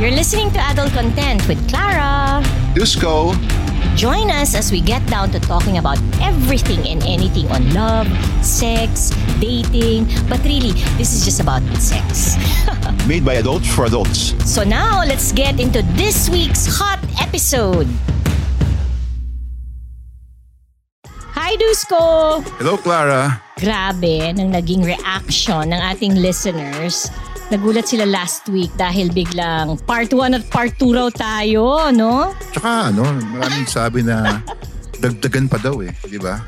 You're listening to Adult Content with Clara. Dusko. Join us as we get down to talking about everything and anything on love, sex, dating, but really, this is just about sex. Made by adults for adults. so now, let's get into this week's hot episode. Hi, Dusko! Hello, Clara. Grabe, nang naging reaction ng ating listeners. Nagulat sila last week dahil biglang part 1 at part 2 raw tayo, no? Tsaka ano, maraming sabi na dagdagan pa daw eh, di ba?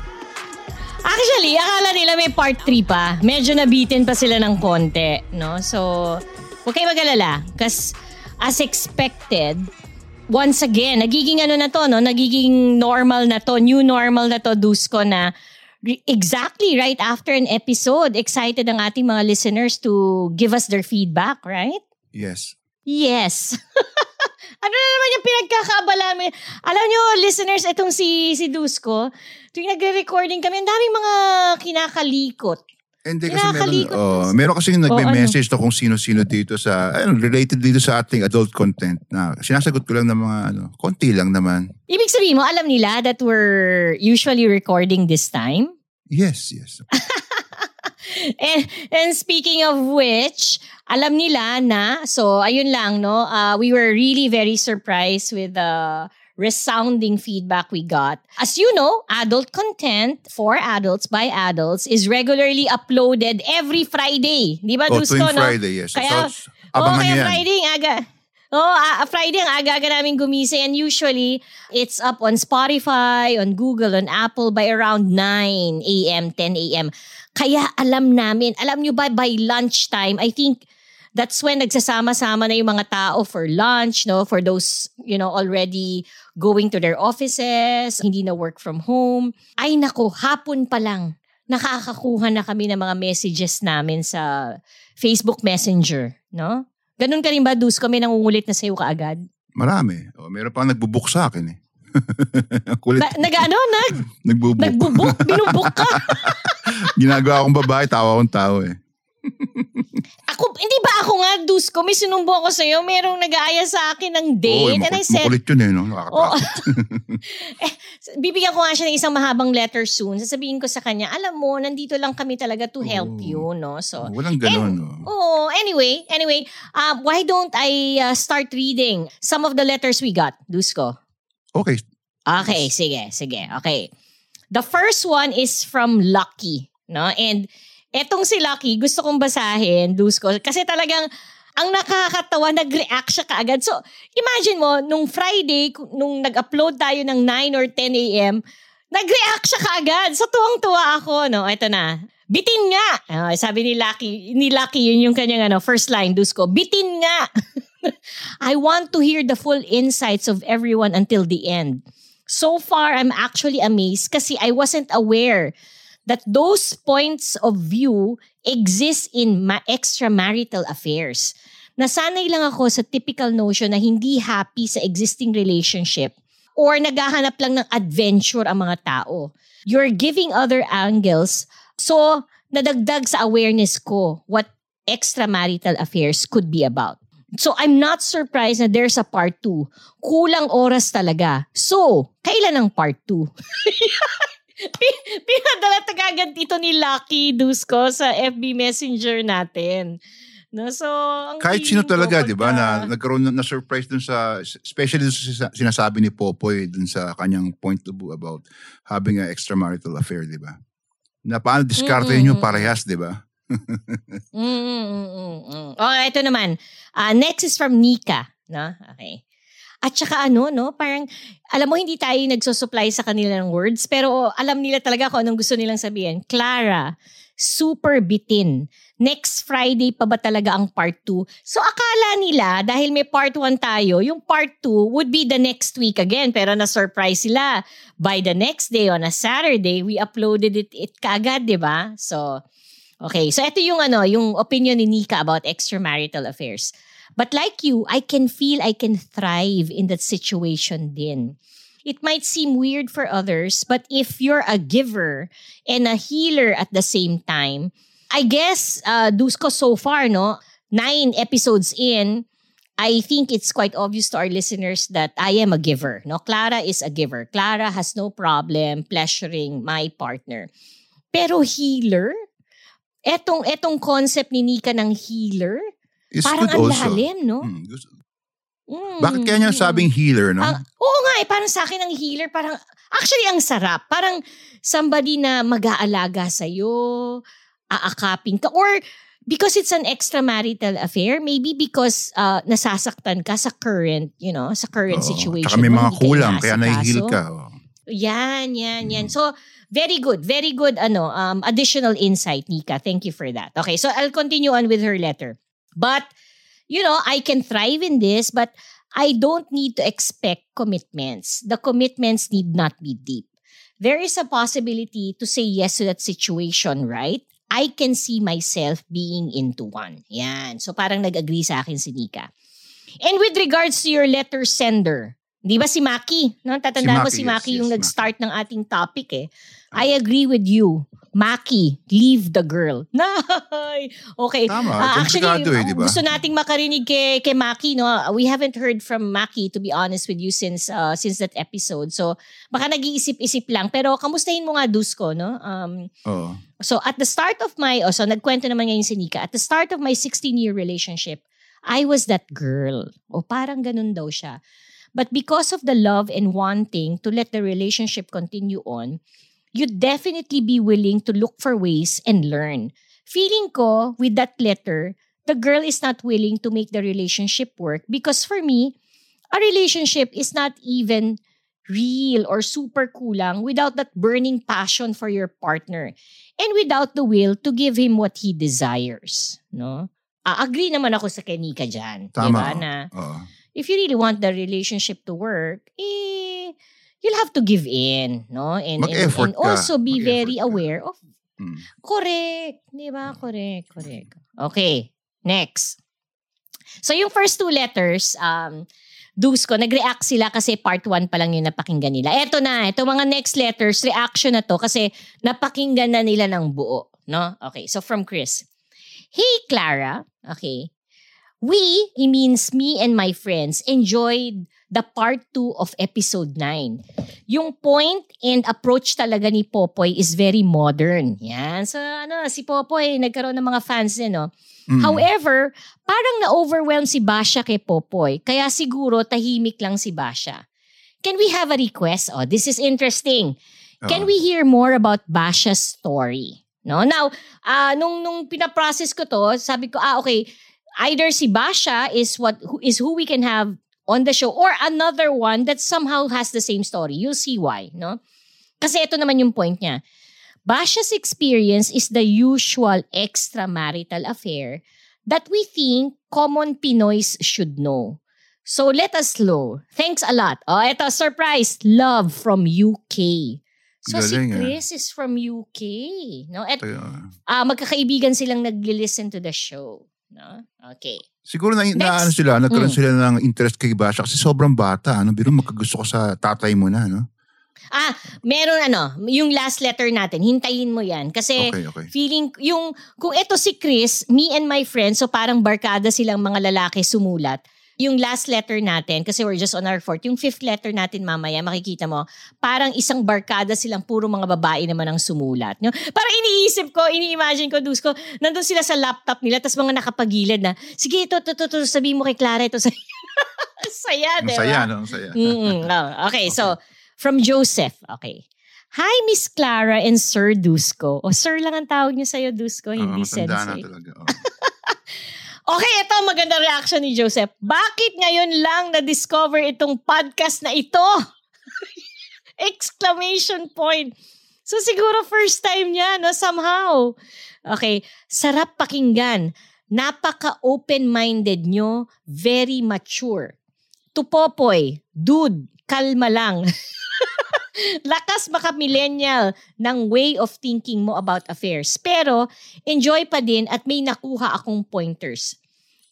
Actually, akala nila may part 3 pa. Medyo nabitin pa sila ng konti, no? So, huwag kayo mag-alala. Kasi as expected, once again, nagiging ano na to, no? Nagiging normal na to, new normal na to, Dusko, na exactly right after an episode, excited ang ating mga listeners to give us their feedback, right? Yes. Yes. ano na naman yung pinagkakabala mo? Alam nyo, listeners, itong si, si Dusko, tuwing nagre-recording kami, ang daming mga kinakalikot. Hindi kasi meron, oh, kasi. meron kasi nagme-message to kung sino-sino dito sa, ano, related dito sa ating adult content na sinasagot ko lang ng mga, ano, konti lang naman. Ibig sabihin mo, alam nila that we're usually recording this time? Yes, yes. And, and speaking of which, alam nila na, so ayun lang, no? Uh, we were really very surprised with the resounding feedback we got. As you know, adult content for adults by adults is regularly uploaded every Friday. Di ba, Oh, Dusko, tuwing no? Friday, yes. Kaya, So, abangan oh, kaya yan. Friday aga. Oh, ah, Friday ang aga-aga namin gumising and usually it's up on Spotify, on Google, on Apple by around 9 a.m., 10 a.m. Kaya alam namin, alam nyo ba by lunchtime, I think that's when nagsasama-sama na yung mga tao for lunch, no? For those, you know, already going to their offices, hindi na work from home. Ay nako, hapon pa lang, nakakakuha na kami ng mga messages namin sa Facebook Messenger, no? Ganun ka rin ba, Dus? Kami nangungulit na sa'yo kaagad? Marami. Oh, meron pa nagbubuk sa akin eh. Kulit. Na, nag, ano? Nag, nagbubuk. nagbubuk? Binubuk ka? Ginagawa akong babae, tawa akong tao eh. Ako, hindi ba ako nga, Dus ko, may sinumbong ako sa'yo, merong nag-aaya sa akin ng Oo, date. eh, and I said, makulit yun eh, no? Oo. Nakakatakot. eh, bibigyan ko nga siya ng isang mahabang letter soon. Sasabihin ko sa kanya, alam mo, nandito lang kami talaga to help Oo. you, no? So, Walang ganon, no? Oh, anyway, anyway, um, why don't I uh, start reading some of the letters we got, Dusko? Okay. Okay, sige, sige. Okay. The first one is from Lucky, no? And etong si Lucky, gusto kong basahin, Dusko, kasi talagang ang nakakatawa, nag-react siya kaagad. So, imagine mo, nung Friday, nung nag-upload tayo ng 9 or 10 a.m., nag-react siya kaagad. So, tuwang-tuwa ako, no? Ito na. Bitin nga! Ah, sabi ni Lucky, ni Lucky, yun yung kanyang ano, first line, Dusko. Bitin nga! I want to hear the full insights of everyone until the end. So far, I'm actually amazed kasi I wasn't aware that those points of view exist in ma- extramarital affairs. Nasanay lang ako sa typical notion na hindi happy sa existing relationship or naghahanap lang ng adventure ang mga tao. You're giving other angles so nadagdag sa awareness ko what extramarital affairs could be about. So I'm not surprised na there's a part 2. Kulang oras talaga. So, kailan ang part 2? Pi- Pinadala tagagan ito ni Lucky Dusko sa FB Messenger natin. No, so, ang Kahit sino talaga, di ba, na nagkaroon na, na-surprise dun sa, especially dun sa sinasabi ni Popoy dun sa kanyang point of view about having an extramarital affair, di ba? Na paano diskarte nyo parehas, di ba? Mm, mm, mm, mm, mm. Okay, ito naman. Ah, next is from Nika. No? Okay. At saka ano, no? Parang, alam mo, hindi tayo nagsusupply sa kanila ng words, pero alam nila talaga kung anong gusto nilang sabihin. Clara, super bitin. Next Friday pa ba talaga ang part 2? So akala nila, dahil may part 1 tayo, yung part 2 would be the next week again. Pero na-surprise sila. By the next day, on a Saturday, we uploaded it, it kaagad, di ba? So, okay. So ito yung ano, yung opinion ni Nika about extramarital affairs. But like you, I can feel I can thrive in that situation din. It might seem weird for others, but if you're a giver and a healer at the same time, I guess, uh, Dusko so far, no, nine episodes in, I think it's quite obvious to our listeners that I am a giver. No, Clara is a giver. Clara has no problem pleasuring my partner. Pero healer, etong etong concept ni Nika ng healer, It's parang good ang also. lalim, no? Gusto- Mm. Bakit kaya niya sabing healer, no? Ang- oo nga eh, parang sa akin ang healer, parang, actually ang sarap. Parang somebody na mag-aalaga sa'yo, aakapin ka, or because it's an extramarital affair, maybe because uh, nasasaktan ka sa current, you know, sa current Oo. situation. Tsaka may mga kulang, kaya nahihil ka. oh. Yan, yan, yan. So, very good. Very good, ano, um, additional insight, Nika. Thank you for that. Okay, so I'll continue on with her letter. But, you know, I can thrive in this, but I don't need to expect commitments. The commitments need not be deep. There is a possibility to say yes to that situation, right? I can see myself being into one. Yan. So parang nag-agree sa akin si Nika. And with regards to your letter sender, di ba si Maki? No? Tatandaan mo Si si Maki, Maki yes, yung yes, nag-start ng ating topic eh. I agree with you. Maki, leave the girl. Nay! Okay. Tama, Ah, actually, eh, di ba? gusto nating makarinig kay, kay Maki. No? We haven't heard from Maki, to be honest with you, since uh, since that episode. So, baka nag-iisip-isip lang. Pero, kamustahin mo nga, Dusko, no? Um, Oo. So at the start of my, oh, so nagkwento naman ngayon si Nika, at the start of my 16-year relationship, I was that girl. O parang ganun daw siya. But because of the love and wanting to let the relationship continue on, you'd definitely be willing to look for ways and learn. Feeling ko, with that letter, the girl is not willing to make the relationship work because for me, a relationship is not even real or super kulang without that burning passion for your partner and without the will to give him what he desires, no? Ah, agree naman ako sa Kenika dyan. Tama. Diba? Na Oo. if you really want the relationship to work, eh, you'll have to give in, no? And, and, and ka. also be Mag-effort very ka. aware of Hmm. Correct. Di ba? Correct. Correct. Okay. Next. So yung first two letters, um, Diyos ko, nag-react sila kasi part 1 pa lang yung napakinggan nila. Eto na, ito mga next letters, reaction na to kasi napakinggan na nila ng buo. No? Okay, so from Chris. Hey, Clara. Okay. We, he means me and my friends, enjoyed the part 2 of episode 9. Yung point and approach talaga ni Popoy is very modern. Yan. So, ano, si Popoy, nagkaroon ng mga fans din, no? Mm. However, parang na-overwhelm si Basha kay Popoy. Kaya siguro tahimik lang si Basha. Can we have a request? Oh, this is interesting. Can Oo. we hear more about Basha's story? No? Now, ah nung nung pinaprocess ko to, sabi ko, ah okay, either si Basha is what who is who we can have on the show or another one that somehow has the same story. You'll see why, no? Kasi ito naman yung point niya. Basha's experience is the usual extramarital affair that we think common Pinoys should know. So let us slow. Thanks a lot. Oh, ito, surprise. Love from UK. So si Galing, ah. Chris is from UK. No? At ah, magkakaibigan silang nagli-listen to the show. No? Okay. Siguro na, na ano sila, nagkaroon Mm. sila ng interest kay Basha kasi sobrang bata. Ano, biro magkagusto ko sa tatay mo na, no? Ah, meron ano, yung last letter natin, hintayin mo yan. Kasi Okay, okay. feeling, yung, kung ito si Chris, me and my friends, so parang barkada silang mga lalaki sumulat. Yung last letter natin, kasi we're just on our fourth, yung fifth letter natin mamaya, makikita mo, parang isang barkada silang puro mga babae naman ang sumulat. No? Parang iniisip ko, ini-imagine ko, dus ko, nandun sila sa laptop nila, tapos mga nakapagilid na, sige, ito, ito, ito, ito, sabihin mo kay Clara, ito, saya. saya, Ang di ba? saya, no? Saya. Mm-mm. Oh, okay, so from Joseph. Okay. Hi, Miss Clara and Sir Dusko. O, Sir lang ang tawag niya sa'yo, Dusko, hindi Oo, matanda na sensei. talaga. Oo. Okay, ito maganda reaction ni Joseph. Bakit ngayon lang na-discover itong podcast na ito? Exclamation point. So siguro first time niya, no? Somehow. Okay, sarap pakinggan. Napaka-open-minded nyo. Very mature. Tupopoy, dude, kalma lang. Lakas maka millennial ng way of thinking mo about affairs. Pero enjoy pa din at may nakuha akong pointers.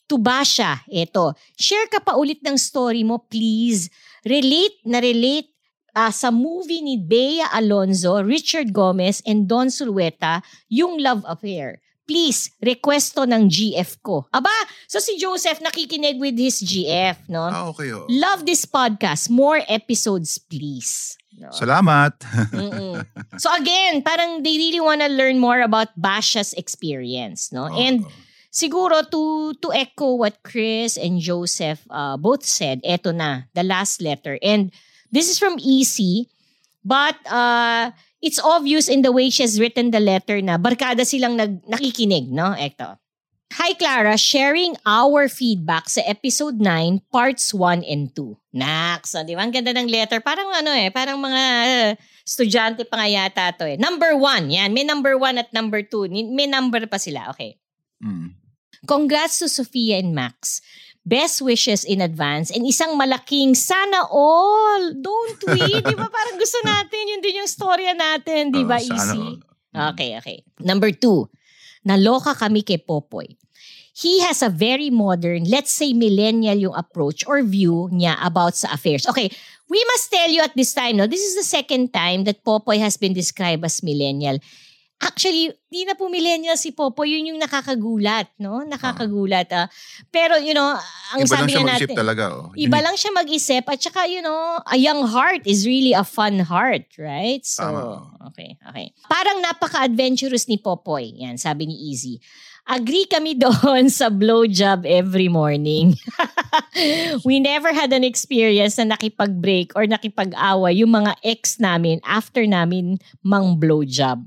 Tubasha, eto. Share ka pa ulit ng story mo, please. Relate na relate ah, sa movie ni Bea Alonzo, Richard Gomez, and Don Sulueta, yung love affair. Please, requesto ng GF ko. Aba, so si Joseph nakikinig with his GF, no? Ah, okay. Oh. Love this podcast. More episodes, please. No? Salamat. So again, parang they really wanna learn more about Basha's experience, no? Oo. And siguro to to echo what Chris and Joseph uh, both said, eto na, the last letter. And this is from EC, but uh, it's obvious in the way she has written the letter na barkada silang nag, nakikinig, no? Eto. Hi Clara, sharing our feedback sa episode 9, parts 1 and 2. Nax, oh, di ba? Ang ganda ng letter. Parang ano eh, parang mga uh, estudyante pa nga yata to eh. Number 1, yan. May number 1 at number 2. Ni- May number pa sila. Okay. Mm. Congrats to Sophia and Max. Best wishes in advance and isang malaking sana all. Don't we? di ba parang gusto natin, yun din yung storya natin, di ba, Oh, Easy? all. Okay, okay. Number two, naloka kami kay Popoy. He has a very modern, let's say millennial yung approach or view niya about sa affairs. Okay, we must tell you at this time, no, this is the second time that Popoy has been described as millennial. Actually, di na po millennial si Popoy, yun yung nakakagulat, no? Nakakagulat. ah. Pero, you know, ang Iba lang sabi siya nga mag-isip natin, talaga. Oh. Iba lang siya mag-isip at saka, you know, a young heart is really a fun heart, right? So, Tama. okay, okay. Parang napaka-adventurous ni Popoy. Yan, sabi ni Easy. Agree kami doon sa blowjob every morning. We never had an experience na nakipag-break or nakipag-away yung mga ex namin after namin mang blowjob.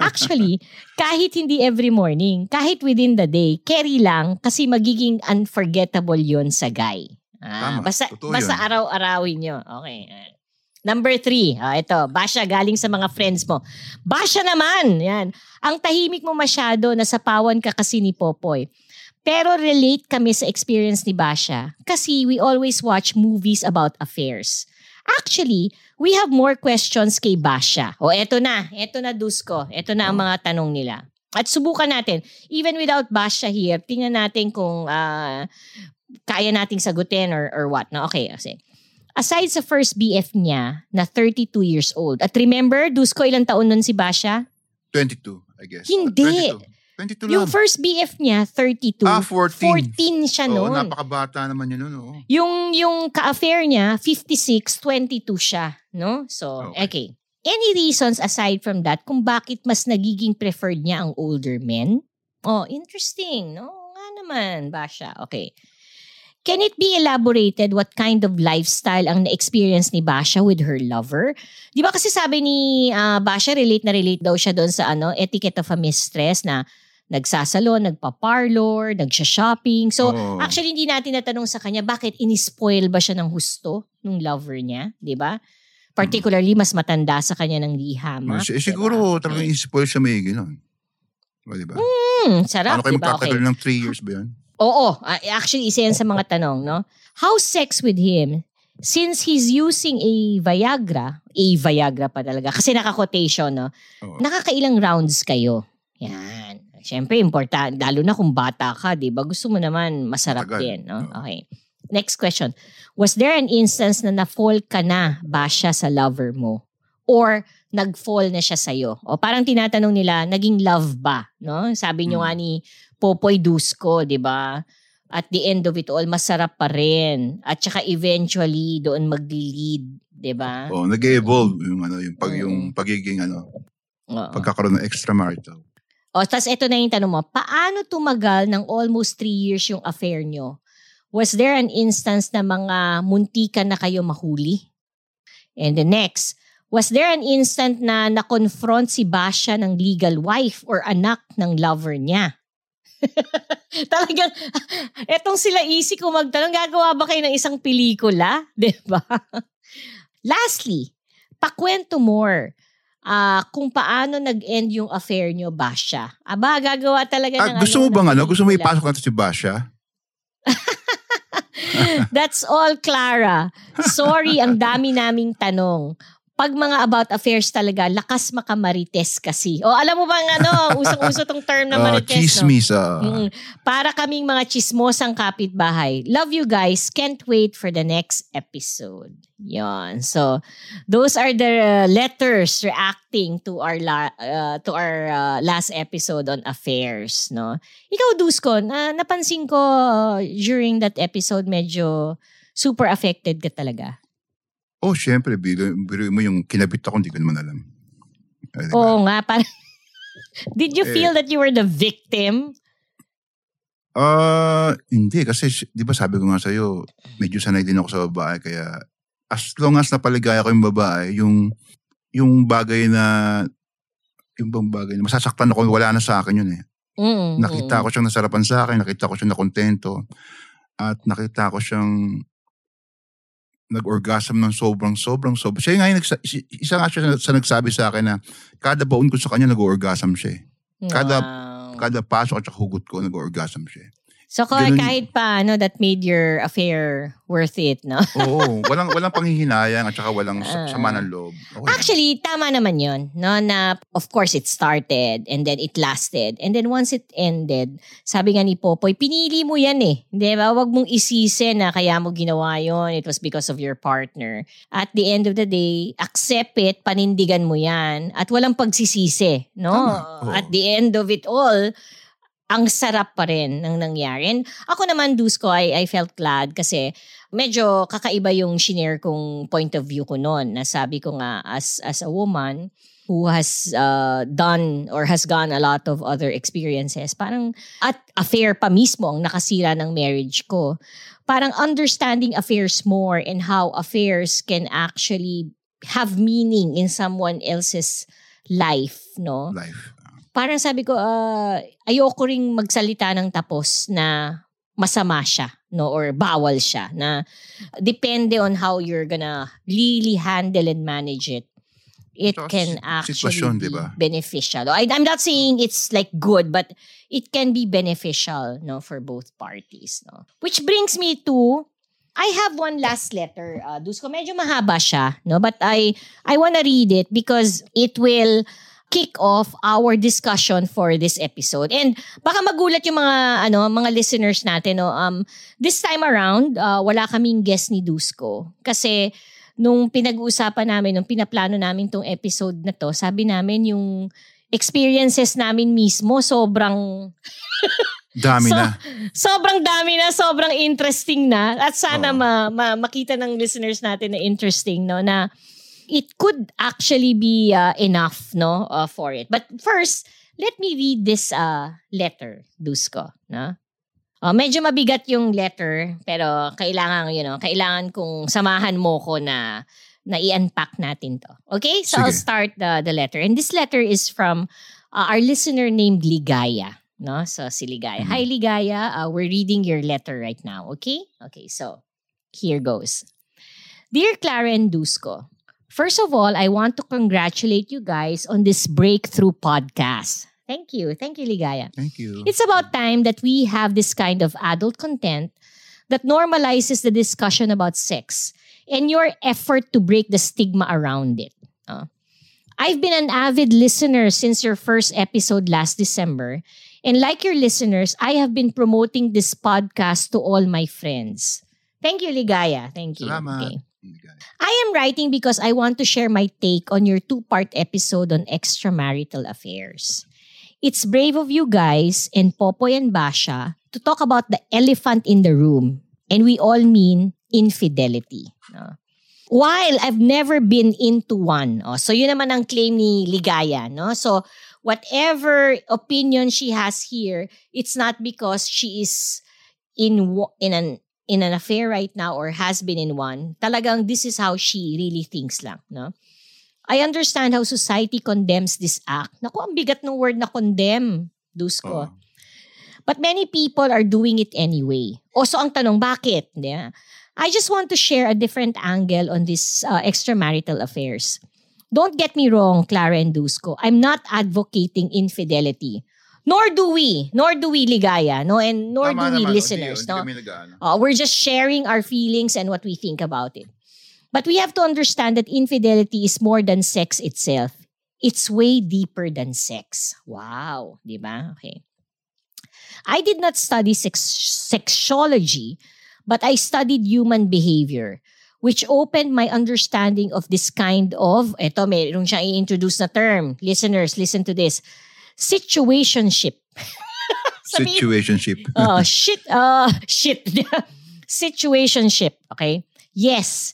Actually, kahit hindi every morning, kahit within the day, carry lang kasi magiging unforgettable yon sa guy. Ah, Tama. basta, basta araw-arawin nyo. Okay. Number three, ah, ito, Basha galing sa mga friends mo. Basha naman, yan. Ang tahimik mo masyado, nasapawan ka kasi ni Popoy. Pero relate kami sa experience ni Basha kasi we always watch movies about affairs. Actually, we have more questions kay Basha. O eto na, eto na Dusko. Eto na ang mga tanong nila. At subukan natin, even without Basha here, tingnan natin kung ah, kaya nating sagutin or, or what. No? Okay, kasi. Aside sa first BF niya na 32 years old. At remember, Dusko, ilang taon nun si Basha? 22, I guess. Hindi. 22. 22 Yung lang. first BF niya, 32. Ah, 14. 14 siya Oo, noon. napakabata naman yun noon. Oh. Yung yung ka-affair niya, 56, 22 siya, no? So, okay. Okay. Any reasons aside from that kung bakit mas nagiging preferred niya ang older men? Oh, interesting, no? Nga naman, Basha. Okay. Can it be elaborated what kind of lifestyle ang na-experience ni Basha with her lover? Di ba kasi sabi ni ah, Basha, relate na relate daw siya doon sa ano, etiquette of a mistress na nagsasalon, nagpa-parlor, nagsha-shopping. So, Oo. actually, hindi natin natanong sa kanya, bakit inispoil ba siya ng husto nung lover niya? Di ba? Particularly, mas matanda sa kanya ng liham. Eh, ah. si- Diba? siguro talagang ispoil siya may gano'n. Diba? Hmm, sarap, Ano kayo di ba? magtatagal Okay. ng 3 years ba yun? Oo, ah, actually isa yan sa mga tanong, no? How sex with him since he's using a Viagra, a Viagra pa talaga kasi naka-quotation, no? Oo. Nakakailang rounds kayo? Yan. Siyempre, important. Lalo na kung bata ka, di ba? Gusto mo naman masarap Matagal. din, no? Oo. Okay. Next question. Was there an instance na na-fall ka na ba siya sa lover mo? Or nag-fall na siya sa'yo? O parang tinatanong nila, naging love ba? No? Sabi nyo Hmm. nga ni Popoy Dusko, di ba? At the end of it all, masarap pa rin. At saka eventually, doon mag-lead, di ba? Oh, nag-evolve yung ano, yung pag Oo. yung pagiging ano, Oo. pagkakaroon ng extramarital. O, tas ito na yung tanong mo, paano tumagal ng almost three years yung affair nyo? Was there an instance na mga muntikan na kayo mahuli? And the next, Was there an instant na na-confront si Basha ng legal wife or anak ng lover niya? Talagang, etong sila easy kung magtanong, gagawa ba kayo ng isang pelikula? ba? Lastly, pakwento more ah kung paano nag-end yung affair nyo, Basha. Aba, gagawa talaga Ah, ng gusto mo bang ng ano? Gusto mo ipasok natin si Basha? That's all, Clara. Sorry, ang dami naming tanong. Pag mga about affairs talaga, lakas makamarites kasi. O alam mo bang ano, usong-uso tong term na Ah, marites, no? chismis. ah. Mm, para kaming mga chismosang kapitbahay. Love you guys. Can't wait for the next episode. Yon. So, those are the uh, letters reacting to our la- uh, to our uh, last episode on affairs, no. Ikaw Dusko, na napansin ko uh, during that episode medyo super affected ka talaga. Oh, syempre, biro, biro mo yung kinabit ako, hindi ko naman alam. Ah, diba? Oo nga, parang Did you Eh. feel that you were the victim? Ah, hindi kasi 'di ba sabi ko nga sa iyo, medyo sanay din ako sa babae kaya as long as napaligaya ko yung babae, yung yung bagay na yung bang bagay na masasaktan ako, wala na sa akin yun eh. Mm, Nakita ko siyang nasarapan sa akin, nakita ko siyang nakontento at nakita ko siyang nag-orgasm ng sobrang sobrang sobrang. Siya nga yung nagsa- isa nga siya sa nagsabi sa akin na kada baon ko sa kanya nag-orgasm siya. eh. kada- Wow. Kada pasok at hugot ko nag-orgasm siya. So Ganun- kahit pa ano that made your affair worth it, no? Oo, walang walang panghihinayang at saka walang Ah. sama ng loob. Okay. Actually, tama naman 'yon, no? Na of course it started and then it lasted. And then once it ended, sabi nga ni Popoy, pinili mo 'yan eh. 'Di ba? Wag mong isisi na kaya mo ginawa 'yon. It was because of your partner. At the end of the day, accept it, panindigan mo 'yan at walang pagsisisi, no? At the end of it all, ang sarap pa rin ng nangyari. And ako naman, Dusko, I, I felt glad kasi medyo kakaiba yung shinare kong point of view ko noon. Nasabi ko nga, as, as a woman who has uh, done or has gone a lot of other experiences, parang at affair pa mismo ang nakasira ng marriage ko. Parang understanding affairs more and how affairs can actually have meaning in someone else's life, no? Life. Parang sabi ko, ah, ayoko ring magsalita ng tapos na masama siya, no? Or bawal siya. Na depende on how you're gonna really handle and manage it. It can actually be di ba? beneficial. I, I'm not saying it's like good, but it can be beneficial, no, for both parties, no. Which brings me to I have one last letter, uh, Dusko. Medyo mahaba siya, no? But I I wanna read it because it will kick off our discussion for this episode. And baka magulat yung mga ano, mga listeners natin, no. Um this time around, uh, wala kaming guest ni Dusko kasi nung pinag-uusapan namin, nung pinaplano namin tong episode na to, sabi namin yung experiences namin mismo sobrang Dami So, na. sobrang dami na, sobrang interesting na. At sana Oo. ma, ma- makita ng listeners natin na interesting, no, na it could actually be uh, enough, no, uh, for it. But first, let me read this uh, letter, Dusko, no? Uh, medyo mabigat yung letter, pero kailangan, you know, kailangan kong samahan mo ko na na i-unpack natin to. Okay? So I'll Sige. start the, the letter. And this letter is from uh, our listener named Ligaya. No? So si Ligaya. Hi Ligaya, uh, we're reading your letter right now. Okay? Okay, so here goes. Dear Clara and Dusko, first of all, I want to congratulate you guys on this breakthrough podcast. Thank you. Thank you, Ligaya. Thank you. It's about time that we have this kind of adult content that normalizes the discussion about sex and your effort to break the stigma around it. Uh, I've been an avid listener since your first episode last December. And like your listeners, I have been promoting this podcast to all my friends. Thank you, Ligaya. Thank you. Salamat. I am writing because I want to share my take on your two part episode on extramarital affairs. It's brave of you guys and Popoy and Basha to talk about the elephant in the room. And we all mean infidelity. no? While I've never been into one. Oh, so yun naman ang claim ni Ligaya. No? So whatever opinion she has here, it's not because she is in in an in an affair right now or has been in one, talagang this is how she really thinks lang, no? I understand how society condemns this act. Naku, ang bigat ng word na condemn, Dusko. Oo. But many people are doing it anyway. O so ang tanong, bakit? Ba? I just want to share a different angle on this uh, extramarital affairs. Don't get me wrong, Clara and Dusko. I'm not advocating infidelity. Nor do we. Nor do we ligaya. No? And nor Tama do we naman. listeners. Hindi, no? hindi kami nag-ano. Uh, we're just sharing our feelings and what we think about it. But we have to understand that infidelity is more than sex itself. It's way deeper than sex. Wow. Di ba? Okay. I did not study sex- sexology, but I studied human behavior, which opened my understanding of this kind of, eto, mayroon siyang i-introduce na term. Listeners, listen to this. Situationship. Sabihin- Situationship. Oh, shit. Uh, shit. Situationship. Okay? Yes.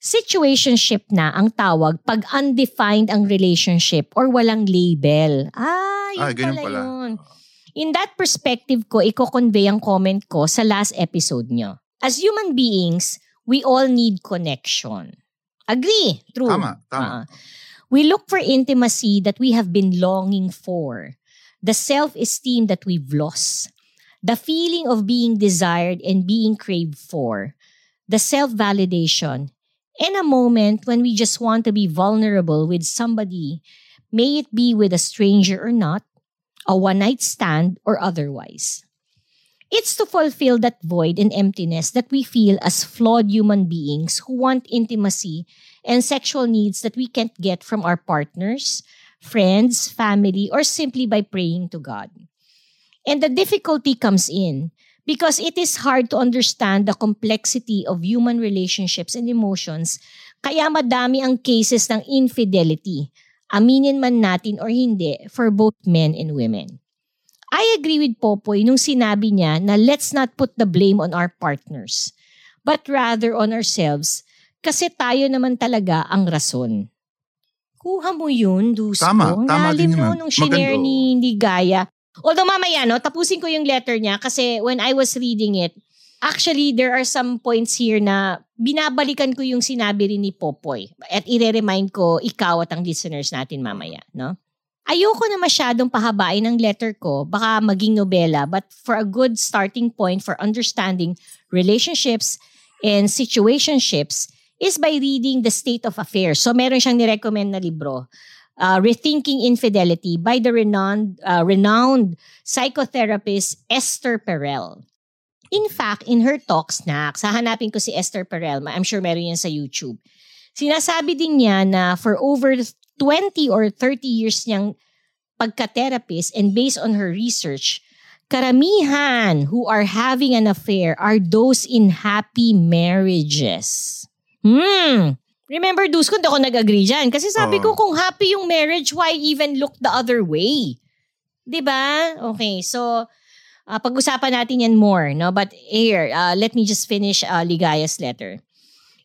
Situationship na ang tawag pag undefined ang relationship or walang label. Ah, yun Ah, ganyan pala, pala. yun. In that perspective ko, iko-convey ang comment ko sa last episode nyo. As human beings, we all need connection. Agree. True. Tama, tama. Ah. We look for intimacy that we have been longing for, the self-esteem that we've lost, the feeling of being desired and being craved for, the self-validation, and a moment when we just want to be vulnerable with somebody, may it be with a stranger or not, a one-night stand or otherwise. It's to fulfill that void and emptiness that we feel as flawed human beings who want intimacy and sexual needs that we can't get from our partners, friends, family, or simply by praying to God. And the difficulty comes in because it is hard to understand the complexity of human relationships and emotions, kaya madami ang cases ng infidelity, aminin man natin or hindi, for both men and women. I agree with Popoy nung sinabi niya na let's not put the blame on our partners, but rather on ourselves kasi tayo naman talaga ang rason. Kuha mo yun, Dusko. Tama, tama lalim din naman. nung shinare ni, ni Gaya. Although mamaya, no, tapusin ko yung letter niya kasi when I was reading it, actually, there are some points here na binabalikan ko yung sinabi rin ni Popoy. At ire-remind ko ikaw at ang listeners natin mamaya, no? Ayoko na masyadong pahabain ang letter ko, baka maging nobela, but for a good starting point for understanding relationships and situationships is by reading The State of Affairs. So meron siyang nirecommend na libro, uh, Rethinking Infidelity by the renowned, uh, renowned psychotherapist Esther Perel. In fact, in her talks na, sahanapin ko si Esther Perel, I'm sure meron yan sa YouTube. Sinasabi din niya na for over 20 or 30 years niyang pagka-therapist and based on her research, karamihan who are having an affair are those in happy marriages. Hmm. Remember, Dusko, hindi ako nag-agree dyan. Kasi sabi ko, Oo. kung happy yung marriage, why even look the other way? 'Di ba? Okay, so ah, pag-usapan natin yan more, no? But here, uh, let me just finish uh, Ligaya's letter.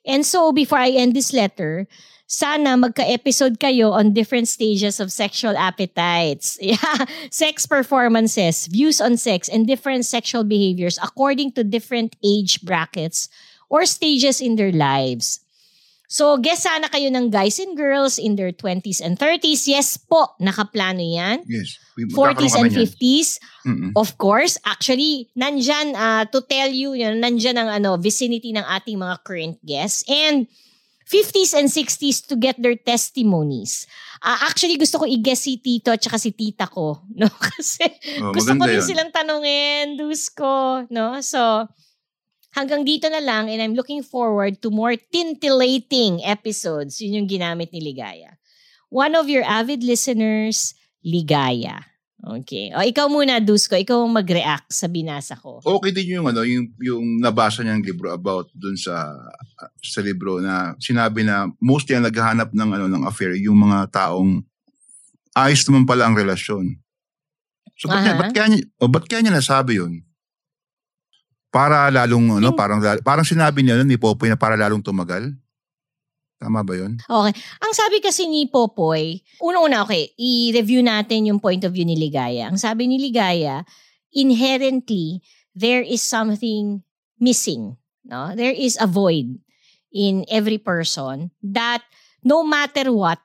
And so, before I end this letter, sana magka-episode kayo on different stages of sexual appetites. Yeah, sex performances, views on sex, and different sexual behaviors according to different age brackets or stages in their lives. So, guess sana kayo ng guys and girls in their 20s and 30s. Yes po, nakaplano yan. Yes. We- 40s magkakaroon and kami niyan. 50s. Mm-mm. Of course, actually, nandyan, uh, to tell you, yun, nandyan ang ano, vicinity ng ating mga current guests. And 50s and 60s to get their testimonies. Ah, actually, gusto ko i-guess si Tito at si Tita ko. No? Kasi Oh, gusto ko rin yun. silang tanungin, dus ko. No? So, hanggang dito na lang and I'm looking forward to more tintillating episodes. Yun yung ginamit ni Ligaya. One of your avid listeners, Ligaya. Okay. O, ikaw muna, Dusko. Ikaw ang mag-react sa binasa ko. Okay din yung ano, yung yung nabasa niyang libro about dun sa sa libro na sinabi na mostly ang naghahanap ng ano ng affair yung mga taong ayos naman pala ang relasyon. So ba't, niya, Aha. ba't kaya niya, o ba't kaya niya nasabi yun? Para lalong ano, parang parang sinabi niya nun, ni Popoy na para lalong tumagal. Tama ba yun? Okay. Ang sabi kasi ni Popoy, una-una, okay, i-review natin yung point of view ni Ligaya. Ang sabi ni Ligaya, inherently, there is something missing. No? There is a void in every person that no matter what,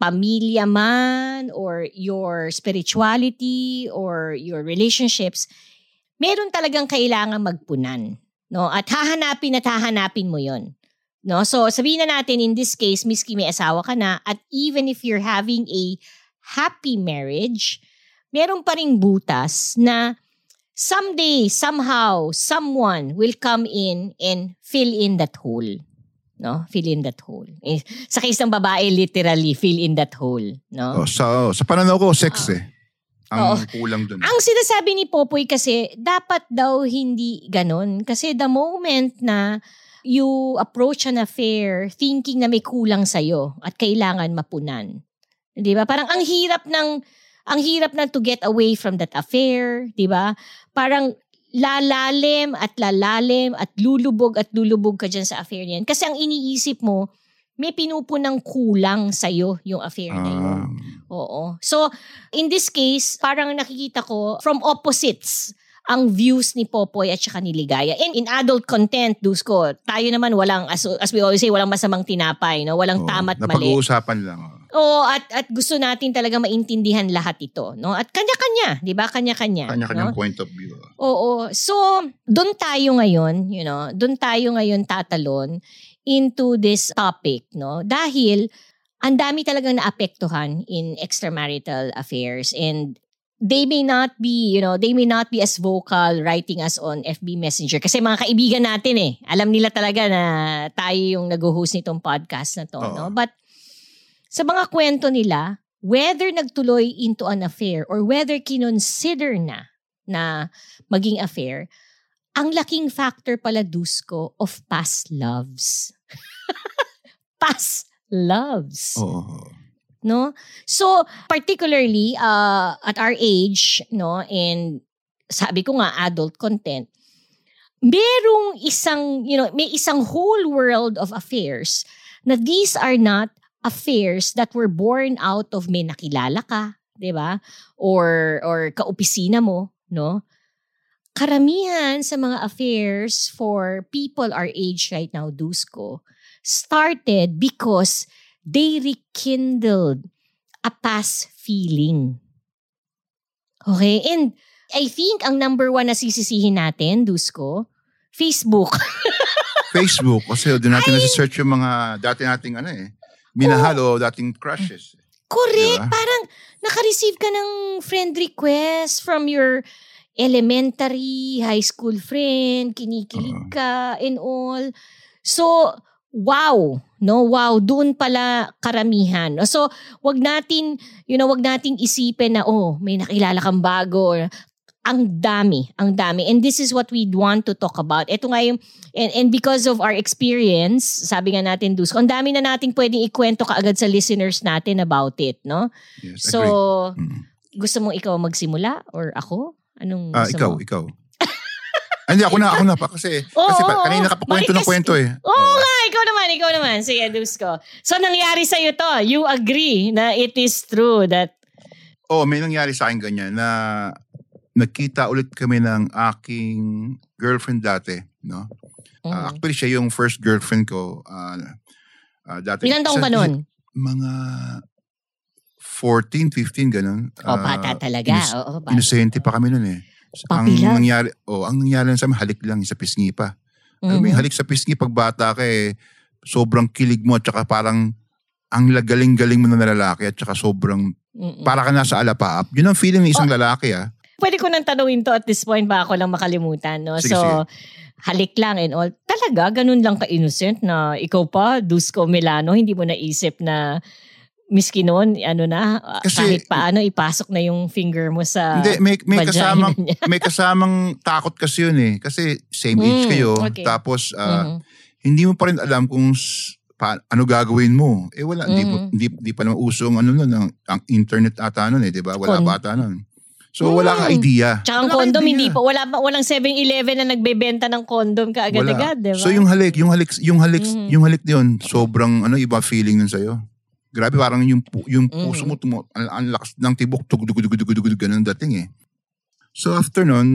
pamilya man or your spirituality or your relationships, meron talagang kailangan magpunan. No? At hahanapin at hahanapin mo yon. No? So sabihin na natin in this case, miski may asawa ka na at even if you're having a happy marriage, meron pa ring butas na someday, somehow, someone will come in and fill in that hole. No? Fill in that hole. Eh, sa case ng babae, literally, fill in that hole. No? Oh, sa, sa pananaw ko, sex eh. Ang Oo. kulang dun. Ang sinasabi ni Popoy kasi, dapat daw hindi ganon. Kasi the moment na you approach an affair thinking na may kulang sa'yo at kailangan mapunan. Di ba? Parang ang hirap ng, ang hirap na to get away from that affair. Di ba? Parang lalalim at lalalim at lulubog at lulubog ka dyan sa affair niyan. Kasi ang iniisip mo, may pinupunang kulang sa'yo yung affair na yun. Ah, Oo. So, in this case, parang nakikita ko from opposites ang views ni Popoy at saka ni Ligaya. And in adult content, dus ko, tayo naman walang, as, as we always say, walang masamang tinapay, no? walang oo. tama't mali. Napag-uusapan lang. oh. Oo, at, at gusto natin talaga maintindihan lahat ito. No? At kanya-kanya, di ba? Kanya-kanya. Kanya-kanyang no? point of view. Oo. So, doon tayo ngayon, you know, doon tayo ngayon tatalon into this topic, no? Dahil ang dami talagang naapektuhan in extramarital affairs and they may not be, you know, they may not be as vocal writing us on FB Messenger kasi mga kaibigan natin eh. Alam nila talaga na tayo yung nag-host nitong podcast na to, Oo. no? But sa mga kwento nila, whether nagtuloy into an affair or whether kinonsider na na maging affair, ang laking factor pala, Dusko, of past loves. past loves. Oo. No? So, particularly uh, at our age, no, and sabi ko nga, adult content, merong isang, you know, may isang whole world of affairs na these are not affairs that were born out of may nakilala ka, 'di ba? Or or kaopisina mo, no? Karamihan sa mga affairs for people our age right now, Dusko, started because they rekindled a past feeling. Okay? And I think ang number one na sisisihin natin, Dusko, Facebook. Facebook, kasi doon natin nasa-search yung mga dati nating ano eh, minahal o dating crushes. Correct. Diba? Parang naka-receive ka ng friend request from your elementary, high school friend, kinikilig ka and all. So, wow. No, wow, doon pala karamihan. So, wag natin, you know, wag nating isipin na oh, may nakilala kang bago. Ang dami, ang dami. And this is what we want to talk about. Ito nga yung, and, and because of our experience, sabi nga natin, Dus, ang dami na nating pwedeng ikwento kaagad sa listeners natin about it, no? Yes, So, agree. Gusto mong ikaw magsimula or ako? Anong Ah, ikaw, mo? ikaw. Ah, Hindi, ako na, ako na pa. Kasi, Oo, kasi pa, kanina ka pa kwento ng kwento eh. Oo nga, ikaw naman, ikaw naman. Sige, Dusko. So, nangyari sa'yo to. You agree na it is true that Oo, may nangyari sa akin ganyan na nagkita ulit kami ng aking girlfriend dati. No? Ah, mm, actually, siya yung first girlfriend ko. ah ah, dati. ilan taong ka nun? Mga 14, 15, ganun. O, Ah, bata talaga. inus- Oo, bata. Inosente pa kami nun eh. Ang Papi lang. nangyari, oh, ang nangyari sa amin, halik lang sa pisngi pa. Alam mo yung Mhm. halik sa pisngi pag bata ka eh, sobrang kilig mo at saka parang ang galing-galing mo na lalaki at saka sobrang Mm-mm. para ka nasa alapaap. Yun ang feeling ng isang Oh. lalaki ah. Pwede ko nang tanungin to at this point ba ako lang makalimutan, no? Sige, so, sige. halik lang and all. Talaga, ganun lang ka-innocent na ikaw pa, Dusko Milano, hindi mo naisip na miski noon, ano na, Kasi- kahit paano, ipasok na yung finger mo sa Hindi, may, may kasamang niya. may kasamang takot kasi yun eh. Kasi same age Mm, kayo. okay. Tapos ah, Mhm. hindi mo pa rin alam kung pa, ano gagawin mo. Eh wala, hindi, Mhm. hindi, hindi pa naman uso ang ano nun, ang, ang internet ata nun eh, di ba? Wala Kon- pa ata nun. So wala kang Mm. idea. Tsaka ang Wala condom, hindi pa, wala, pa- walang 7-Eleven na nagbebenta ng condom ka agad-agad, di ba? So yung halik, yung halik, yung halik, Mhm. yung halik yun, sobrang ano iba feeling nun sa'yo. Grabe parang yung yung puso Mhm. mo tumo, ang, ang lakas ng tibok, tugudugudugudugudug ganun dating eh. So after nun,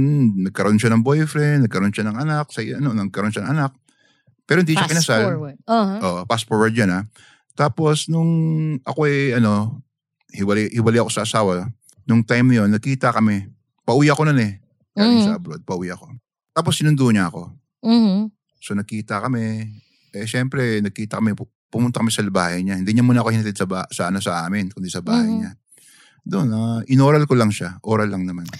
nagkaroon siya ng boyfriend, nagkaroon siya ng anak, sa ano, nagkaroon siya ng anak. Pero hindi siya Fast kinasal. forward. Uh-huh. Oh, fast forward yan ha. Tapos, nung ako eh, ano, hiwalay, hiwalay ako sa asawa, nung time na yun, nakita kami. Pauwi ako nun eh. Galing Mhm. sa abroad, pauwi ako. Tapos sinundo niya ako. Mhm. So nakita kami. Eh syempre, nakita kami, pumunta kami sa bahay niya. Hindi niya muna ako hinatid sa, ba- sa, ano, sa amin, kundi sa bahay Mhm. niya. Doon, ah, inoral ko lang siya. Oral lang naman.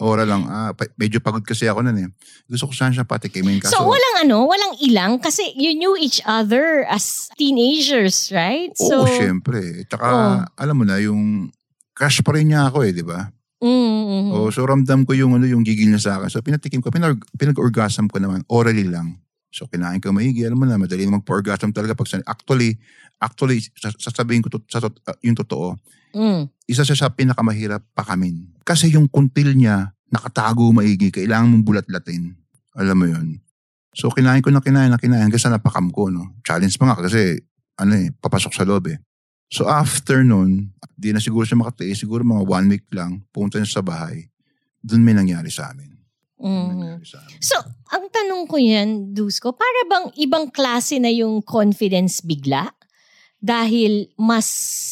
Oral lang. Ah, pa- medyo pagod kasi ako nun eh. Gusto ko saan siya patikimin. Kaso, So walang ano, walang ilang kasi you knew each other as teenagers, right? Oo, So syempre. Tsaka, Oo. alam mo na, yung crush pa rin niya ako eh, di ba? mm Oh, so ramdam ko yung ano yung gigil niya sa akin. So pinatikim ko, pinag, pinag-orgasm ko naman, orally lang. So kinain ko maigi, alam mo na, madali namang pa-orgasm talaga pag sa- actually, actually, sas- sasabihin ko to, sa, uh, yung totoo, mm. isa siya sa pinakamahirap pakamin. Kasi yung kuntil niya, nakatago maigi, kailangan mong bulat-latin. Alam mo yun. So kinain ko na kinain na kinain sa napakam ko, no? Challenge pa nga kasi, ano eh, papasok sa loob eh. So after nun, di na siguro siya makatiis, siguro mga one week lang, pumunta niya sa bahay. Doon may nangyari sa amin. Mhm. So, ang tanong ko yan, Dusko, para bang ibang klase na yung confidence bigla? Dahil mas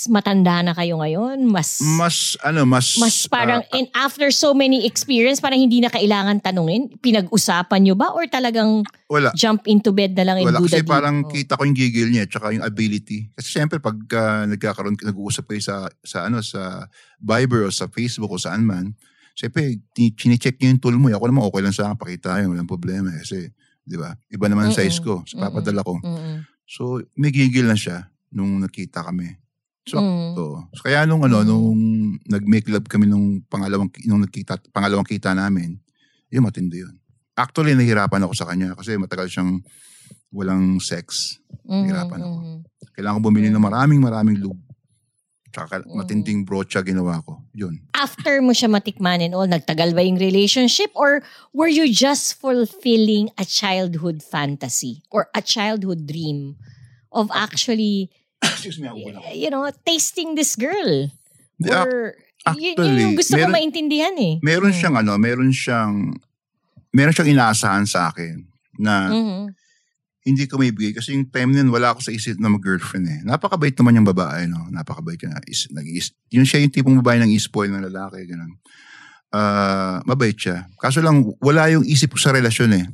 matanda na kayo ngayon, mas Mas, ano, mas... mas parang ah, and after so many experience, parang hindi na kailangan tanungin, pinag-usapan nyo ba or talagang wala. jump into bed na lang and Wala do kasi parang Oh. kita ko yung gigil niya tsaka yung ability. Kasi siyempre pag ah, nagkakaroon nag-uusap kayo sa sa ano sa Viber o sa Facebook o saan man, siyempre chine-check niya yung tool mo. eh. Ako naman okay lang sa akin pakita yun, walang problema eh. kasi 'di ba? Iba naman ang size ko, so Mm-mm. papadala ko. So may gigil na siya nung nakita kami. So, Mm. to. so kaya nung ano Mm. nung nag-make love kami nung pangalawang nung nagkita pangalawang kita namin, yun matindi yun. Actually nahirapan ako sa kanya kasi matagal siyang walang sex. Mhm, Hirapan ako. mhm. Kailangan ko bumili ng maraming maraming lube. Tsaka Mm. matinding brocha ginawa ko. Yun. After mo siya matikman and all, nagtagal ba yung relationship or were you just fulfilling a childhood fantasy or a childhood dream of actually, Excuse me, you know, tasting this girl? Ac- Or, actually, yun yung gusto ko meron- maintindihan eh. meron Mm. siyang ano, meron siyang meron siyang inaasahan sa akin na Mhm. Hindi ko may bigay kasi yung time nun wala ako sa isip na mag-girlfriend eh. Napakabait naman yung babae, no? Napakabait niya. Is, nag yun siya yung tipong babae ng spoil ng lalaki, ganun. Ah, mabait siya. Kaso lang, wala yung isip ko sa relasyon eh.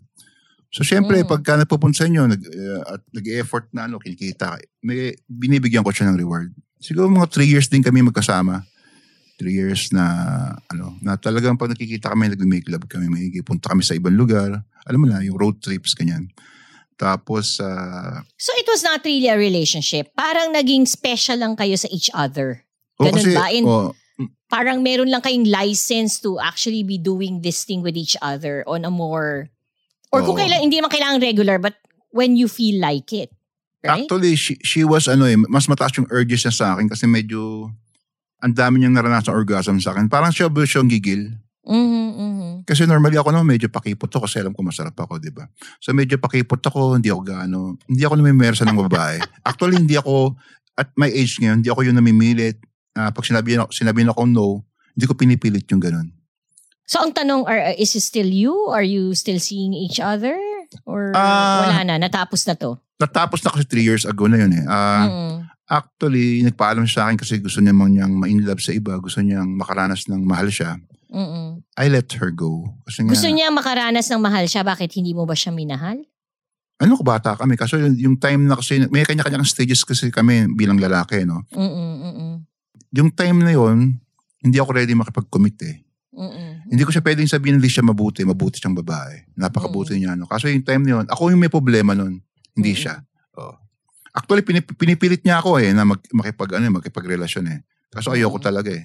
So, syempre, Mm. pagka napupunta sa inyo, nag, uh, at nag-effort na, ano, kinikita, may, binibigyan ko siya ng reward. Siguro mga three years din kami magkasama. Three years na, ano, na talagang pag nakikita kami, nag-make love kami, may punta kami sa ibang lugar. Alam mo na, yung road trips, ganyan. Tapos, ah, So it was not really a relationship. Parang naging special lang kayo sa each other. oh, Ganun kasi, ba? In- oh, Parang meron lang kayong license to actually be doing this thing with each other on a more... Or kung Oo. kailan, hindi naman kailangan regular, but when you feel like it. Right? Actually, she, she was ano eh, mas mataas yung urges niya sa akin kasi medyo ang dami niyang naranasan orgasm sa akin. Parang siya ba siyang gigil? Mhm, mhm. Kasi normally ako naman medyo pakipot ako kasi alam ko masarap ako, di ba? So medyo pakipot ako, hindi ako gaano, hindi ako namimersa ng babae. Actually, hindi ako, at my age ngayon, hindi ako yung namimilit. Ah, pag sinabi, sinabi na ako no, hindi ko pinipilit yung ganun. So ang tanong, are, uh, is it still you? Are you still seeing each other? Or Ah. wala na? Natapos na to? Natapos na kasi three years ago na yun eh. Ah, Mm. Actually, nagpaalam siya sa akin kasi gusto niya mang niyang ma-inlove sa iba. Gusto niyang makaranas ng mahal siya. Mm-mm. I let her go. Kasi nga, Gusto niya makaranas ng mahal siya. Bakit hindi mo ba siya minahal? ano ko bata kami. Kaso yung, yung time na kasi, may kanya-kanyang stages kasi kami bilang lalaki, no? Mm-mm, mm-mm, Yung time na yon hindi ako ready makipag-commit eh. mm-mm. Hindi ko siya pwedeng sabihin hindi siya mabuti, mabuti siyang babae. Napakabuti niya, no? Kaso yung time na yun, ako yung may problema nun. Hindi Mm. siya. Oh. Actually, pinip- pinipilit niya ako eh, na mag- makipag, ano, makipagrelasyon eh. Kaso ayoko Mm. talaga eh.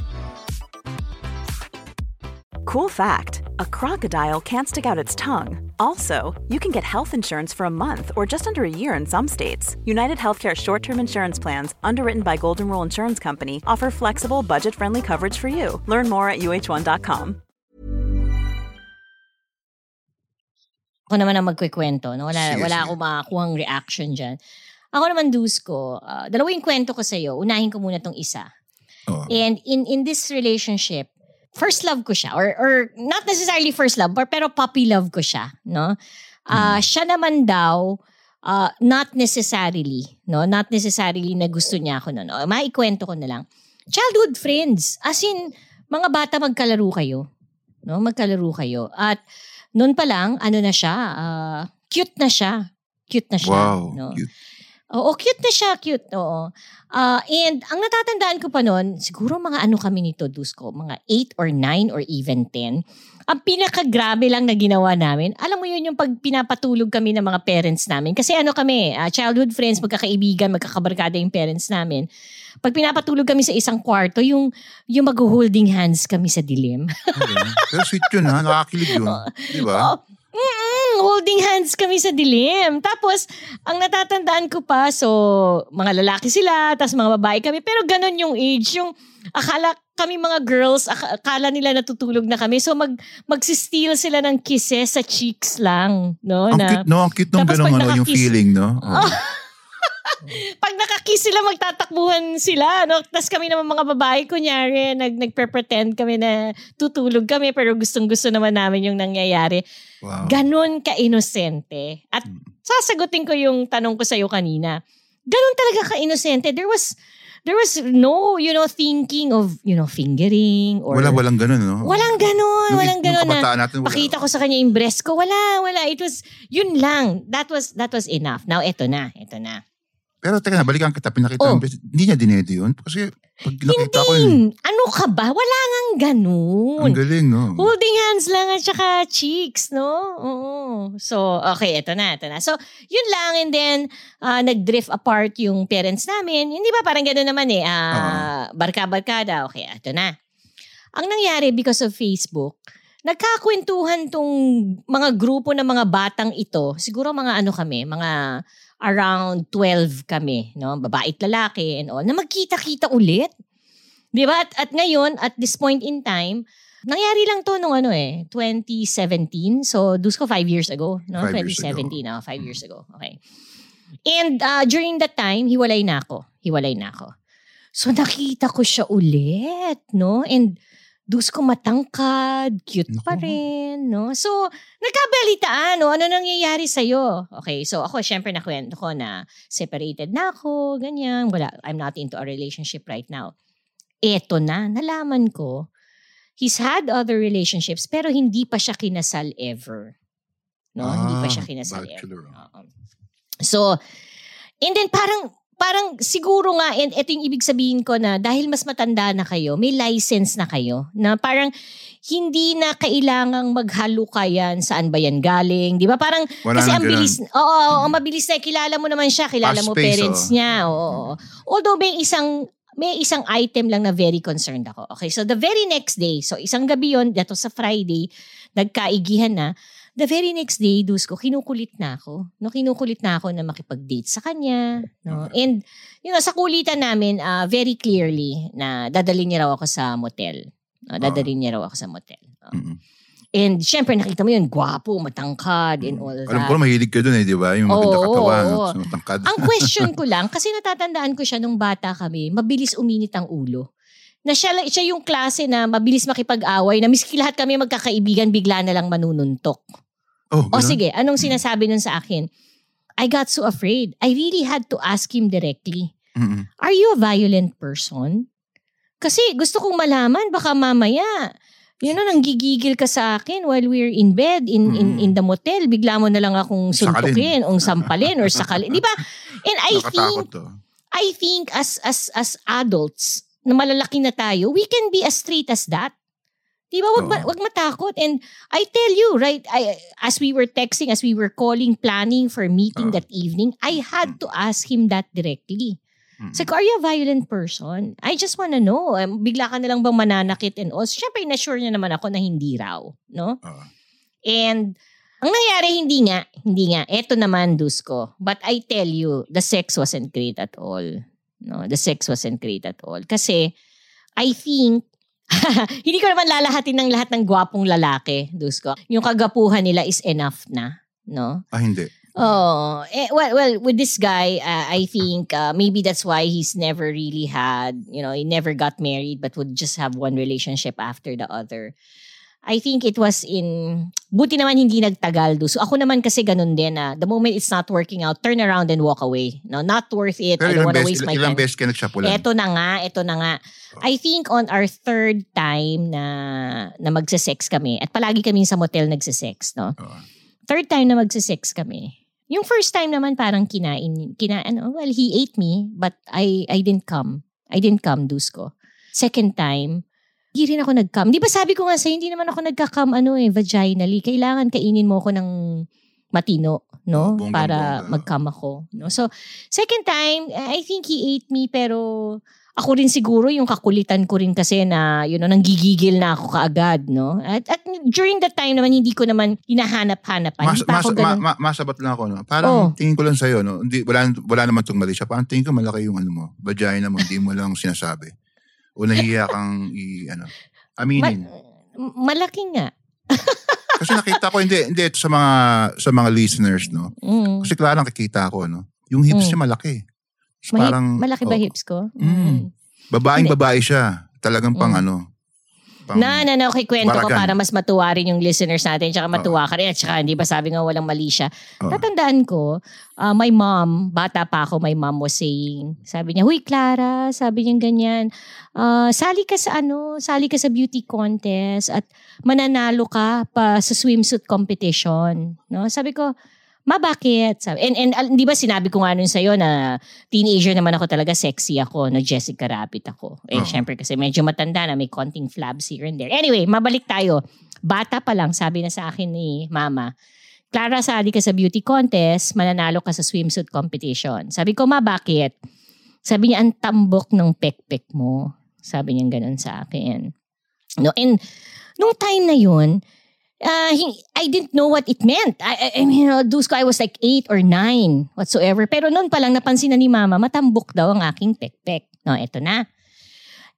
Cool fact a crocodile can't stick out its tongue. Also, you can get health insurance for a month or just under a year in some states. United Healthcare short term insurance plans, underwritten by Golden Rule Insurance Company, offer flexible, budget friendly coverage for you. Learn more at uh1.com. Ako naman ang magkikwento. No? Wala, Sige, wala sige. akong makakuhang reaction dyan. Ako naman, Dusko, uh, dalawa yung kwento ko sa'yo. Unahin ko muna tong isa. Oo. And in in this relationship, first love ko siya or or not necessarily first love, but pero puppy love ko siya, no? Ah, siya naman daw ah, not necessarily, no? Not necessarily na gusto niya ako no. no? Maikwento ko na lang. Childhood friends, as in mga bata magkalaro kayo, no? Magkalaro kayo. At noon pa lang, ano na siya, ah, cute na siya. Cute na siya, Wow. no? Cute. Oo, cute na siya, cute. Oo. Ah, and ang natatandaan ko pa noon, siguro mga ano kami nito, Dusko, mga 8 or 9 or even 10. Ang pinakagrabe lang na ginawa namin, alam mo yun yung pag pinapatulog kami ng mga parents namin. Kasi ano kami, ah, childhood friends, magkakaibigan, magkakabarkada yung parents namin. Pag pinapatulog kami sa isang kwarto, yung, yung mag-holding hands kami sa dilim. Okay. Pero sweet yun ha. Nakakilig yun. Di ba? Oh, mm, holding hands kami sa dilim. Tapos, ang natatandaan ko pa, so, mga lalaki sila, tapos mga babae kami. Pero ganun yung age. Yung akala kami mga girls, ak- akala nila natutulog na kami. So, mag, magsisteal sila ng kisses sa cheeks lang. No? Ang na, cute, no? Ang cute nung ganun, ano, yung feeling, no? Oo. pag nakakiss sila, magtatakbuhan sila. No? Tapos kami naman mga babae, kunyari, nag, nagpe-pretend kami na tutulog kami, pero gustong-gusto naman namin yung nangyayari. Wow. Ganon ka-inosente. At sasagutin ko yung tanong ko sa'yo kanina. Ganon talaga ka-inosente. There was, there was no, you know, thinking of, you know, fingering or... Wala, walang ganun, no? Walang ganon. Nung- walang ganon na natin, wala. pakita ko sa kanya yung breast ko. Wala, wala. It was, yun lang. That was, that was enough. Now, eto na. Eto na. Pero teka na, balikan kita, pinakita Oh. mo, hindi niya dinede yun. Kasi pag nakita ko yun. Ano ka ba? Wala ngang ganon. ang galing, no? Holding hands lang at saka cheeks, no? Oo. So, okay, eto na, eto na. So, yun lang and then ah, nag-drift apart yung parents namin. Hindi ba parang gano'n naman eh, ah, barka-barkada. Okay, eto na. Ang nangyari because of Facebook, nagkakwentuhan tong mga grupo ng mga batang ito. Siguro mga ano kami, mga around 12 kami, no? Babae at lalaki and all, na magkita-kita ulit. Di ba? At, at ngayon, at this point in time, nangyari lang to nung ano eh, 2017. So, Dusko five years ago. No? Five years 2017, no? Five years ago. Okay. And uh, during that time, hiwalay na ako. Hiwalay na ako. So, nakita ko siya ulit, no? And Dusko matangkad, cute pa rin, no? So, nagkabalitaan, no? Ano nangyayari sa'yo? Okay, so ako, syempre nakwento ko na separated na ako, ganyan. Wala, I'm not into a relationship right now. Eto na, nalaman ko, he's had other relationships pero hindi pa siya kinasal ever. No, hindi pa Ah, siya kinasal bachelor. ever. Oo. So, and then parang parang siguro nga and ito yung ibig sabihin ko na dahil mas matanda na kayo, may license na kayo na parang hindi na kailangang maghalukayan saan ba yan galing, 'di ba? Parang Wala kasi ang ganun. bilis, oo, oo, ang mabilis na kilala mo naman siya, kilala Fast mo pace, parents oo. niya, oo. oo. Although may isang may isang item lang na very concerned ako. Okay, so the very next day, so isang gabi yon, dato sa Friday, nagkaigihan na. The very next day, Dusko, kinukulit na ako. No, kinukulit na ako na makipag-date sa kanya. No? And, you know, sa kulitan namin, ah, very clearly na dadalhin niya raw ako sa motel. No, dadalhin niya raw ako sa motel. No? Mm-mm. And syempre, nakita mo yun, gwapo, matangkad, and all that. Alam ko, mahilig ka dun eh, di ba? Yung maganda Oo, katawan, oo. at matangkad. Ang question ko lang, kasi natatandaan ko siya nung bata kami, mabilis uminit ang ulo. Na siya, siya yung klase na mabilis makipag-away, na miski lahat kami magkakaibigan, bigla na lang manununtok. Oh, O sige, anong sinasabi nun sa akin? I got so afraid. I really had to ask him directly, Mm-mm. Are you a violent person? Kasi gusto kong malaman, baka mamaya, you know, nanggigigil ka sa akin while we're in bed, in in Mm. in the motel, bigla mo na lang akong suntukin, o sampalin, or sakalin. Di ba? And I Nakatakot think, to. I think as as as adults na malalaki na tayo, we can be as straight as that. Di ba? Wag, ma- wag matakot. And I tell you, right, I, as we were texting, as we were calling, planning for meeting Oo. that evening, I had to ask him that directly. Mm. Sabi ko, are you a violent person? I just wanna know. Um, bigla ka na lang bang mananakit and all. Siyempre, na-sure niya naman ako na hindi raw. No? Oo. And ang nangyari, hindi nga. Hindi nga. Eto naman, Dusko. But I tell you, the sex wasn't great at all. No, the sex wasn't great at all. Kasi, I think, hindi ko naman lalahatin ng lahat ng gwapong lalaki, Dusko. Yung kagapuhan nila is enough na. No? Ah, hindi. Oh, eh, well, well, with this guy, uh, I think uh, maybe that's why he's never really had, you know, he never got married, but would just have one relationship after the other. I think it was in, buti naman hindi nagtagal do. So ako naman kasi ganun din na the moment it's not working out, turn around and walk away. No, not worth it. Pero I don't ilang wanna beses, waste my ilang time. beses ka? Eto na nga, eto na nga. I think on our third time na na magse-sex kami, at palagi kami sa motel nagse-sex, no? Oo. Third time na magse-sex kami. Yung first time naman parang kinain, kina, ano, well, he ate me, but I I didn't come. I didn't come, Dusko. Second time, hindi rin ako nag-come. Di ba sabi ko nga sa'yo, hindi naman ako nagka-come ano eh, vaginally. Kailangan kainin mo ako ng matino, no? Oh, bonggang-bongga. Para mag-come ako. No? So, second time, I think he ate me pero ako rin siguro yung kakulitan ko rin kasi na you know nanggigigil na ako kaagad no at, at during that time naman hindi ko naman hinahanap-hanapan Mas, hindi pa mas, ako ma, ma, masabat lang ako, no? Parang Oh. tingin ko lang sa'yo, no? Hindi, wala, wala naman itong mali siya. Parang tingin ko malaki yung ano mo, vagina mo, hindi mo lang sinasabi. O nahihiya kang i, ano, aminin. Ma- malaki nga Kasi nakita ko, hindi, hindi, ito sa mga, sa mga listeners, no? mm. Kasi klarang nakikita ko, no? Yung hips Mm. niya malaki. So, Mahi- parang, malaki ba oh, hips ko Mm. Babaeng Hindi. babae siya. Talagang pang Mm. ano. Pang, na na na okay kwento ko para mas matuwa rin yung listeners natin tsaka matuwa ka rin at tsaka hindi ba sabi nga walang mali siya. Oo. tatandaan ko uh, my mom bata pa ako my mom was saying sabi niya huy Clara sabi niya ganyan uh, sali ka sa ano sali ka sa beauty contest at mananalo ka pa sa swimsuit competition. No sabi ko Ma, bakit? Sabi, and, and al- di ba sinabi ko nga nun sa'yo na teenager naman ako talaga, sexy ako, na Jessica Rabbit ako. Eh, Oo. syempre kasi medyo matanda na, may konting flabs here and there. Anyway, mabalik tayo. Bata pa lang, sabi na sa akin ni mama, Clara, sali ka sa beauty contest, mananalo ka sa swimsuit competition. Sabi ko, ma, bakit? Sabi niya, ang tambok ng pekpek mo. Sabi niya ganun sa akin. No, and nung time na yun, uh, he- I didn't know what it meant. I, I, I mean, you know, Dusko, I was like eight or nine whatsoever. Pero noon pa lang napansin na ni mama, matambok daw ang aking pekpek. No, eto na.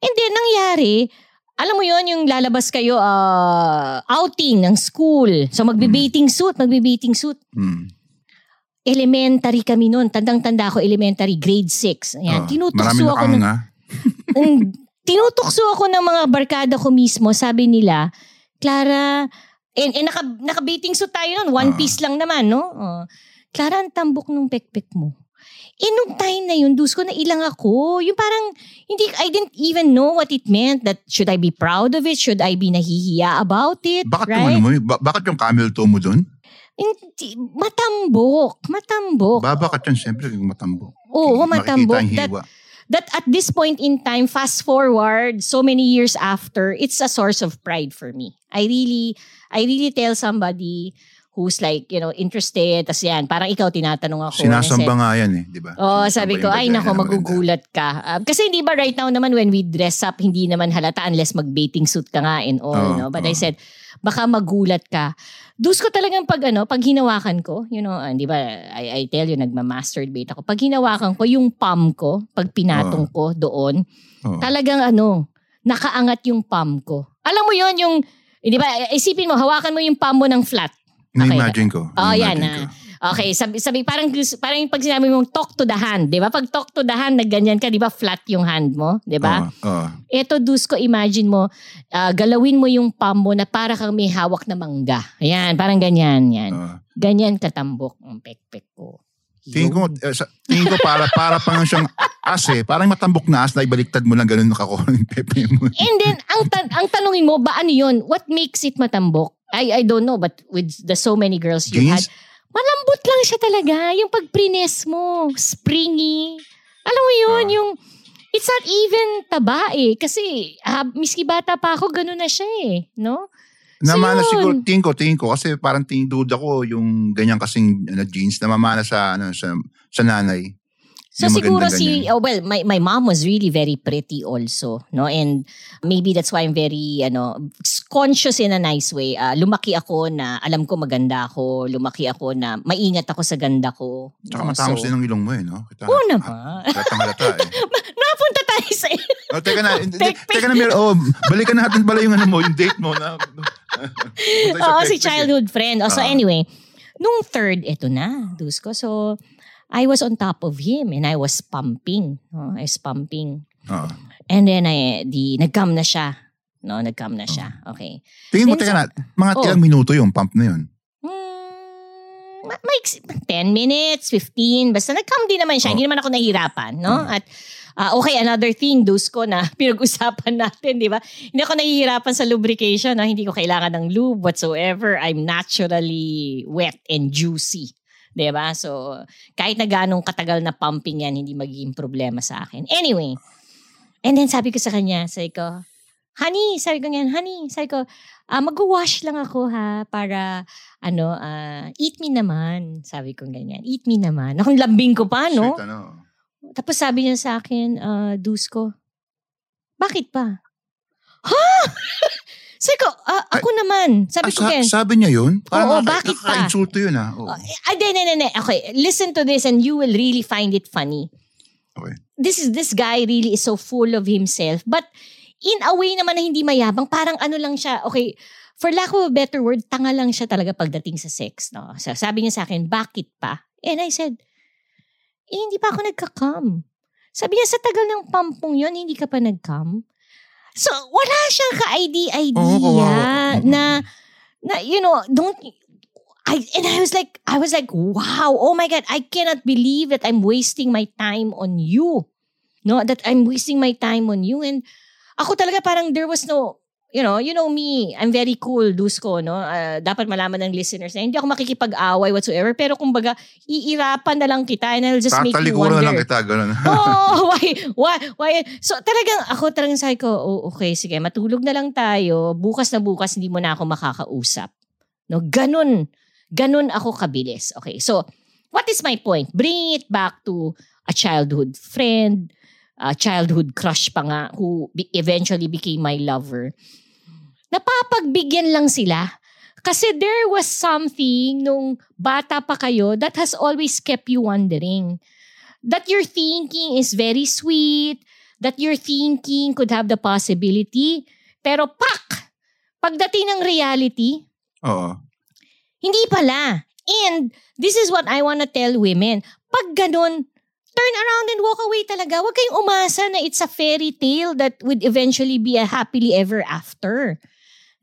And then, nangyari, alam mo yon yung lalabas kayo uh, outing ng school. So, magbe-bathing suit, magbe-bathing suit. Mm. Elementary kami noon. Tandang-tanda ako, elementary, grade 6. Ayan, Oo. tinutukso ako ng. Mm, tinutukso ako ng mga barkada ko mismo. Sabi nila, Clara, and, and naka, naka-bathing suit tayo nun. One Ah. piece lang naman, no? Oh. Clara, ang tambok ng pekpek mo. Eh, nung time na yun, dus ko na ilang ako. Yung parang, hindi, I didn't even know what it meant. That, should I be proud of it? Should I be nahihiya about it? Bakit right? ano mo, ba- bakit yung camel toe mo dun? Hindi, matambok. Matambok. Ba, bakit yan? Siyempre, yung matambo. Oo, Makikita matambok. yung That, hiwa. that at this point in time, fast forward so many years after, it's a source of pride for me. I really, I really tell somebody who's like, you know, interested, tas yan, parang ikaw tinatanong ako. Sinasamba nga yan eh, di ba? Oo, Sinasamba sabi ko, ay nako, ng maganda." magugulat ka. Ah, kasi hindi ba right now naman when we dress up, hindi naman halata unless mag-bathing suit ka nga and all, Oo, no? But I oo. said, baka magulat ka. Dus ko talagang pag ano, pag hinawakan ko, you know, ah, di ba, I, I tell you, nagma-masturbate ako. Pag hinawakan ko, yung palm ko, pag pinatong ko doon, Oo. talagang ano, nakaangat yung palm ko. Alam mo yon yung, hindi ba, isipin mo, hawakan mo yung palm mo ng flat. Na-imagine ko. Oh, yan ko. Okay, sabi, sabi parang parang yung pag sinabi mong talk to the hand, 'di ba? Pag talk to the hand, nagganyan ka, 'di ba? Flat yung hand mo, 'di ba? Oo, oo. Ito dus ko imagine mo, ah, galawin mo yung palm mo na para kang may hawak na mangga. Ayan, parang ganyan, yan. oo. Ganyan katambok ang pekpek ko. Tingin ko, eh, sa, tingin ko para, para pang siyang as eh. Parang matambok na as na ibaliktad mo lang ganun nakakuha yung pepe mo. And then ang tan- ang tanungin mo, ba ano 'yun? What makes it matambok? I I don't know, but with the so many girls you had, Jeans? Malambot lang siya talaga. Yung pag-prines mo, springy. Alam mo yun, Ah. yung, it's not even taba eh. Kasi, ah, miski bata pa ako, ganun na siya eh. No? Namana yun. siguro, tingin ko, tingin ko, kasi parang tingin duda ko yung ganyan kasing ano, jeans, namamana sa, ano, sa, sa nanay. So siguro si, ganyan. oh, well, my, my mom was really very pretty also, no? And maybe that's why I'm very, ano, conscious in a nice way. Ah, lumaki ako na alam ko maganda ako. Lumaki ako na maingat ako sa ganda ko. Tsaka no? matangos So- din ang ilong mo eh, no? Kita, Oo naman. Halatang halata eh. Napunta tayo sa... Oh, teka na, teka na, Mir, oh, balikan natin pala yung ano mo, yung date mo na. Oo, si childhood friend. Oh, so Ah. anyway, nung third, eto na, Dusko. So, I was on top of him and I was pumping. Oh, I was pumping. Oo. And then, I, di, nag-cam na siya. No, nag-cam na siya. Okay. Tingin mo, teka na, mga Oh. ilang minuto yung pump na yun. Hmm, ma- maiksi- 10 minutes, 15. Basta nag-cam din naman siya. Oh. Hindi naman ako nahihirapan. No? At ah, okay, another thing, Dusko, na pinag-usapan natin, di ba? Hindi ako nahihirapan sa lubrication. No? Hindi ko kailangan ng lube whatsoever. I'm naturally wet and juicy. Di ba? So, kahit na ganong katagal na pumping yan, hindi magiging problema sa akin. Anyway, and then sabi ko sa kanya, sabi ko, honey, sabi ko ganyan, honey, sabi ko, ah mag-wash lang ako ha, para, ano, ah, eat me naman. Sabi ko ganyan, eat me naman. Akong lambing ko pa, no? Sweet, ano. Tapos sabi niya sa akin, uh, Dusko, bakit pa? Ha? sabi ko, "Ah, ako naman. Sabi Ah, ko, sa- sabi niya yun? Oo, nakaka- bakit pa? Nakaka-insulto yun ah. Oo. Ah, di, di, di, di. Okay, listen to this and you will really find it funny. Okay. This is this guy really is so full of himself. But in a way naman na hindi mayabang, parang ano lang siya, okay, for lack of a better word, tanga lang siya talaga pagdating sa sex. No? So, sabi niya sa akin, bakit pa? And I said, eh, hindi pa ako nagka-come. Sabi niya, sa tagal ng pampong yon hindi ka pa nag-come? So, wala siyang ka-idea Oo, kawawa. na, na, you know, don't, I, and I was like, I was like, wow, oh my God, I cannot believe that I'm wasting my time on you. No, that I'm wasting my time on you. And ako talaga parang there was no, you know, you know me, I'm very cool, Dusko, no? Ah, dapat malaman ng listeners na hindi ako makikipag-away whatsoever. Pero kumbaga, iirapan na lang kita and I'll just make you wonder. na lang kita, gano'n. oh, why, why, why? So talagang ako talagang sabi ko, oh, okay, sige, matulog na lang tayo. Bukas na bukas, hindi mo na ako makakausap. No, ganun. Ganun ako kabilis. Okay, so what is my point? Bring it back to a childhood friend, a childhood crush pa nga who eventually became my lover. Napapagbigyan lang sila. Kasi there was something nung bata pa kayo that has always kept you wondering that your thinking is very sweet, that your thinking could have the possibility, pero pak! Pagdating ng reality, Oo. hindi pala. And this is what I wanna tell women. Pag ganun, turn around and walk away talaga. Huwag kayong umasa na it's a fairy tale that would eventually be a happily ever after.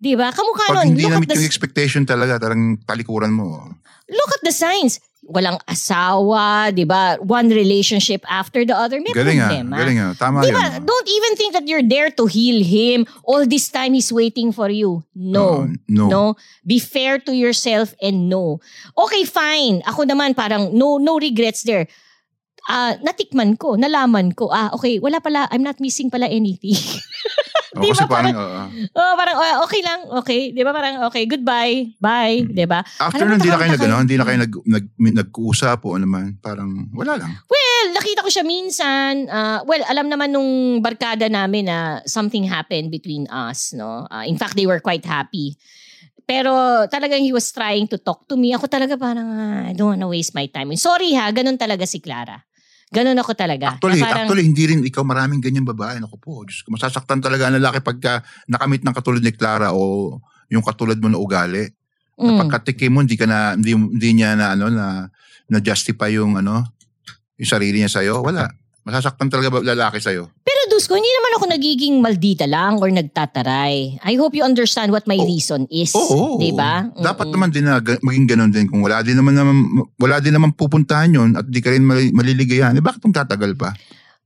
Di ba? Kamukha Pag nun, hindi look na the yung expectation talaga, tarang talikuran mo. look at the signs. Walang asawa, di ba? One relationship after the other. May Galing ah, problema. galing ah. Tama Di yun. Don't even think that you're there to heal him. All this time he's waiting for you. No. Oo, no. Be fair to yourself and no. Okay, fine. Ako naman parang no no regrets there. Ah, natikman ko, nalaman ko. Ah, okay, wala pala, I'm not missing pala anything. Oo, Di kasi ba parang, parang- oo. oh, parang oh, okay lang, okay. 'Di ba parang okay, goodbye. Bye, 'di ba? After nun, hindi na kayo nag, na ano, hindi na kayo nag, nag, nag-uusap o ano man. Parang, wala lang. Well, nakita ko siya minsan. ah, well, alam naman nung barkada namin na something happened between us, no? Ah, in fact, they were quite happy. Pero talagang he was trying to talk to me. Ako talaga parang, ah, I don't wanna waste my time. Sorry ha, ganun talaga si Clara. Ganun ako talaga. Actually, Na parang, actually, hindi rin ikaw maraming ganyan babae. Naku po, Diyos ko, masasaktan talaga ang lalaki pagka nakamit ng katulad ni Clara o yung katulad mo na ugali. mm, Pagkatikim mo, hindi ka na, hindi, hindi niya na, ano, na, na justify yung, ano, yung sarili niya sa'yo. Wala. Masasaktan talaga ba lalaki sa'yo. pero Dusko, hindi naman ako nagiging maldita lang or nagtataray. I hope you understand what my Oh. reason is. Oo. Di ba? Dapat Mm-mm. naman din na maging ganun din. Kung wala din naman, naman wala din naman pupuntahan yun at di ka rin mali- maliligayahan, eh bakit tatagal pa?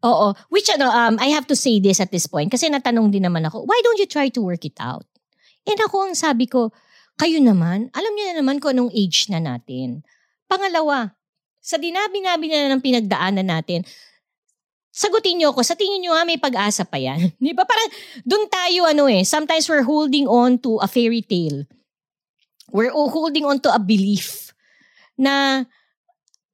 Oo. Which ano, um, I have to say this at this point kasi natanong din naman ako, why don't you try to work it out? And ako ang sabi ko, kayo naman, alam niyo na naman kung anong age na natin. Pangalawa, sa dinabi-nabi na ng pinagdaanan natin, sagutin niyo ako, sa tingin niyo ha, may pag-asa pa yan. Di ba? Parang doon tayo ano eh, sometimes we're holding on to a fairy tale. We're holding on to a belief na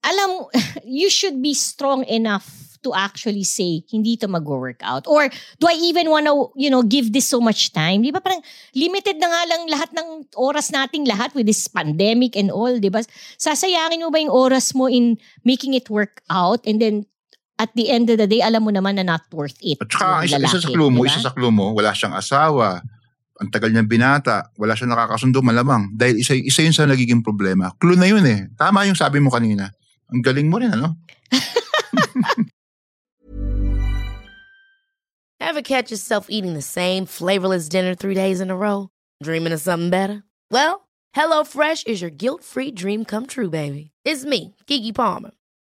alam, you should be strong enough to actually say, hindi to mag-work out? Or do I even wanna, you know, give this so much time? Di ba parang limited na nga lang lahat ng oras nating lahat with this pandemic and all, di ba? Sasayangin mo ba yung oras mo in making it work out and then at the end of the day, alam mo naman na not worth it. At saka, isa, isa sa clue mo, di ba? isa sa clue mo, wala siyang asawa, ang tagal niyang binata, wala siyang nakakasundo, malamang. Dahil isa, isa yun sa nagiging problema. Clue na yun eh. Tama yung sabi mo kanina. Ang galing mo rin, ano? Ever catch yourself eating the same flavorless dinner three days in a row? Dreaming of something better? Well, HelloFresh is your guilt free dream come true, baby. It's me, Kiki Palmer.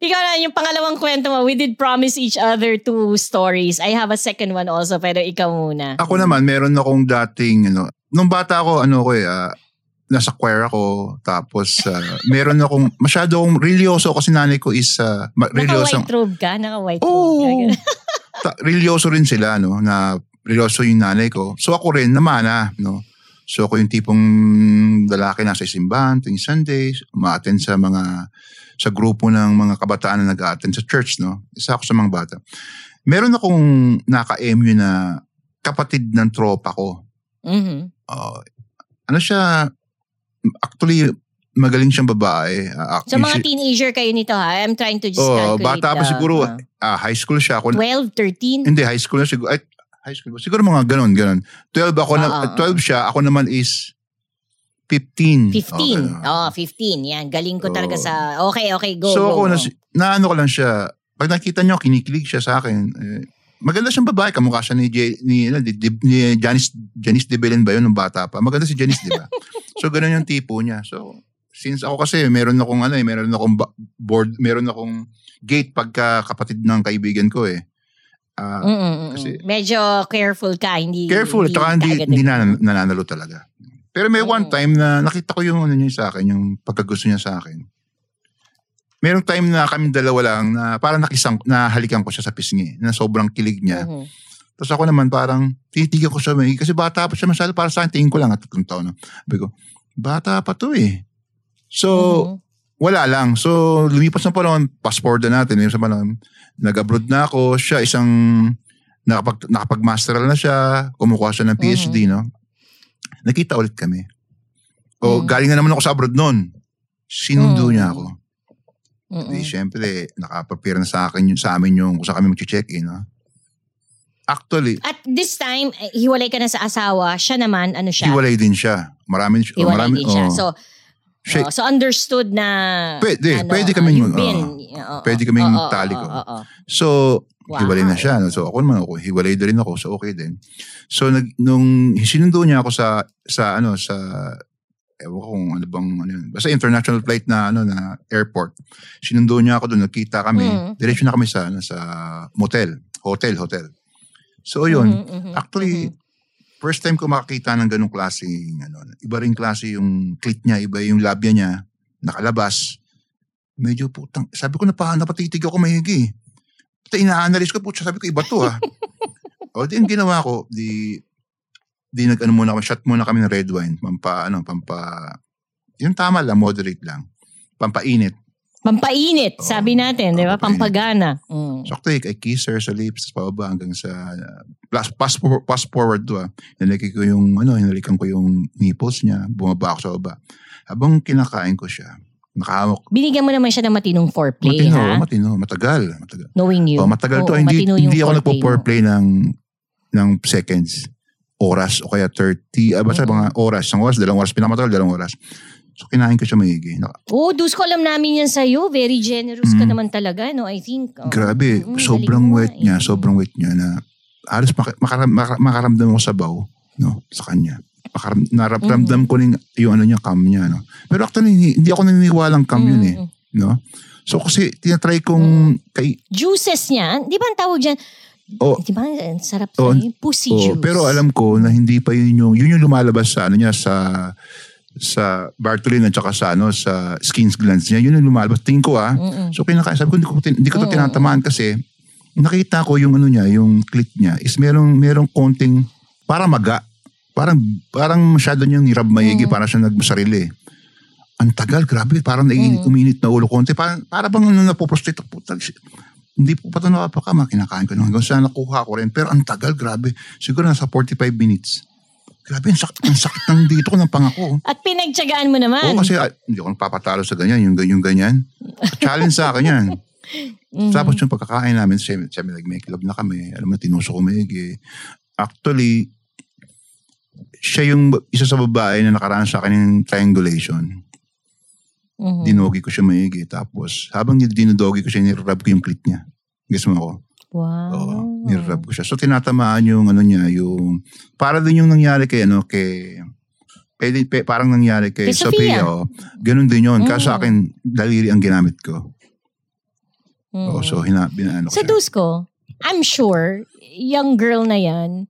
Ikaw na, yung pangalawang kwento mo, we did promise each other two stories. I have a second one also, pero ikaw muna. Ako naman, meron akong dating, ano, nung bata ako, ano ko eh, ah, nasa choir ako, tapos ah, meron akong, masyado akong religyoso kasi nanay ko is, uh, religyoso. Naka-white robe ka? Naka-white Oo. robe ka? Ta- religyoso rin sila, no, na religyoso yung nanay ko. So ako rin, namana, no. So ako yung tipong lalaki nasa simbahan tuwing Sundays, umaattend sa mga sa grupo ng mga kabataan na nag-attend sa church, no. Isa ako sa mga bata. Meron akong naka-MU na kapatid ng tropa ko. Mhm. Uh, ano siya, actually, magaling siyang babae. Uh, So mga teenager kayo nito ha? I'm trying to just Oh, calculate bata pa the- siguro. ah. ah, high school siya. Ako, 12, 13? Hindi, high school na siguro. Ay, high school? Siguro mga ganun, ganun. 12 ako na, Ah, ah, 12 siya, ako naman is 15. 15. Okay. Oh, 15. Yan. Galing ko talaga Oo. sa... Okay, okay. Go, so go, ako, go. na, naano ko lang siya, pag nakita niyo, kinikilig siya sa akin. Eh, maganda siyang babae, kamukha siya ni, J, ni, ano, ni, ni, ni Janice, Janice de Belen ba yun nung bata pa? Maganda si Janice, di ba? so ganun yung tipo niya. So, since ako kasi meron akong ano eh, meron akong board, meron akong gate pagka kapatid ng kaibigan ko eh. Mm. kasi- Medyo careful ka. Hindi, Careful, at saka hindi, hindi na, nananalo talaga. Pero may one time na nakita ko yung ano niya sa akin, yung pagkagusto niya sa akin. Merong time na kami dalawa lang na parang nakisang, nahalikan ko siya sa pisngi, na sobrang kilig niya. Mhm. Tapos ako naman parang titigan ko siya, may, kasi bata pa siya masyado, para sa akin, tingin ko lang at tatlong taon na. Sabi ko, bata pa to eh. So, Mhm. wala lang. So, lumipas na panahon, forward na natin. Lumipas na panahon, nag-abroad na ako. Siya isang, nakapag, nakapag-masteral na siya. Kumukuha siya ng PhD, no? Nakita ulit kami. O, Mhm. galing na naman ako sa abroad noon. Sinundo Mhm. niya ako. Mm-mm. Di, syempre, nakaprepare na sa akin yung, sa amin yung, kung saan kami mag-check-in, no? Actually, At this time, eh, hiwalay ka na sa asawa. Siya naman, ano siya? hiwalay din siya. Marami, oh, Hiwalay marami, din siya. oh. So, oh, so understood na... Pwede, ano, pwede ah, kaming- you've oo. been, oo, Pwede kaming oo, oo, tali ko. oo, oo. So, Wow. hiwalay na siya. no? So, ako naman ako, hiwalay na rin ako. So, okay din. So, nag, nung sinundo niya ako sa, sa ano, sa, ewan ko kung ano bang, ano yun. Basta international flight na, ano, na airport. Sinundo niya ako doon, nagkita kami. Mm. Diretso na kami sa, ano, sa motel. Hotel, hotel. So, yun. Mhm, mhm, Actually, mhm. first time ko makakita ng ganong klase, ano, iba rin klase yung clit niya, iba yung labia niya, nakalabas. Medyo putang, sabi ko na pa, napatitig ako mahigi. Ina-analyze ko, putya, sabi ko, iba to ah. o di, ang ginawa ko, di, di nag-ano muna shot muna kami ng red wine, pampa, ano, pampa, yung tama lang, moderate lang. Pampainit. Pampainit, Oo. sabi natin, di ba? Pampagana. Mm. So, actually, I kiss her sa lips, tapos pababa hanggang sa, uh, plus, pass, pass forward to ah. Hinalikan ko yung, ano, hinalikan ko yung nipples niya, bumaba ako sa baba. Habang kinakain ko siya, nakahawak. Binigyan mo naman siya ng matinong foreplay, matino, ha? matino, matagal. matagal. Knowing you. Oh, matagal to. Oo, Hindi, matino yung hindi ako nagpo-foreplay ng, ng seconds, oras, o kaya 30, ah, basta Mm-mm. mga oras, isang oras, dalawang oras, pinakamatagal, dalawang oras. So, kinain ko siya maigi. Naka- Oo, dus ko alam namin yan sa'yo. Very generous ka Mm. naman talaga, no? I think. Oo. Grabe, Mm, sobrang wet nga, niya, eh. sobrang wet niya na halos maka, makaram, maka- makaramdam ako sa baw, no, sa kanya. Makaram, naramdam Mhm. ko rin yung ano niya, cam niya, no. Pero actually, hindi, hindi ako naniniwalang cam yun eh, Mm. no. So kasi tinatry kong kay, Juices niya, di ba ang tawag dyan? Oh, Di ba? Ang sarap Oh, sa yung pussy oh, juice. pero alam ko na hindi pa yun yung, yun yung lumalabas sa ano niya, sa sa Bartolin at saka sa ano sa skin glands niya yun yung lumalabas tingin ko ah so kinakain sabi ko hindi ko, hindi ko to tinatamaan kasi nakita ko yung ano niya yung clit niya is merong merong konting para maga parang parang masyado niyang nirab maigi para siya nagmasarili ang tagal grabe parang naiinit uminit na ulo konti parang para bang ano napoprostrate ako hindi po pa ito napapakama kinakain ko nung hanggang sa nakuha ko rin pero ang tagal grabe siguro nasa 45 minutes grabe ang sakit, ang sakit ng dito ko ng pangako At pinagtsagaan mo naman. Oo, kasi ah, hindi ako papatalo sa ganyan, yung, yung ganyan. Challenge sa akin yan. Mm-hmm. Tapos yung pagkakain namin, siya, siya nag-make love na kami. Alam mo, tinuso ko maigi. Actually, siya yung isa sa babae na nakaraan sa akin ng triangulation. Mhm. Dinogi ko siya maigi. Tapos, habang dinodogi ko siya, nirrub ko yung clit niya. Guess mo ako? Wow. Oo, nirrub ko siya. So, tinatamaan yung ano niya, yung, para din yung nangyari kay, ano, kay, pwede, pe, parang nangyari kay, Kay Sophia. Sophia. oh. Ganun din yun. Kaso Mm. sa akin, daliri ang ginamit ko. Mhm. Oh, so, hina, binaano ko Sa. Dusko, I'm sure, young girl na yan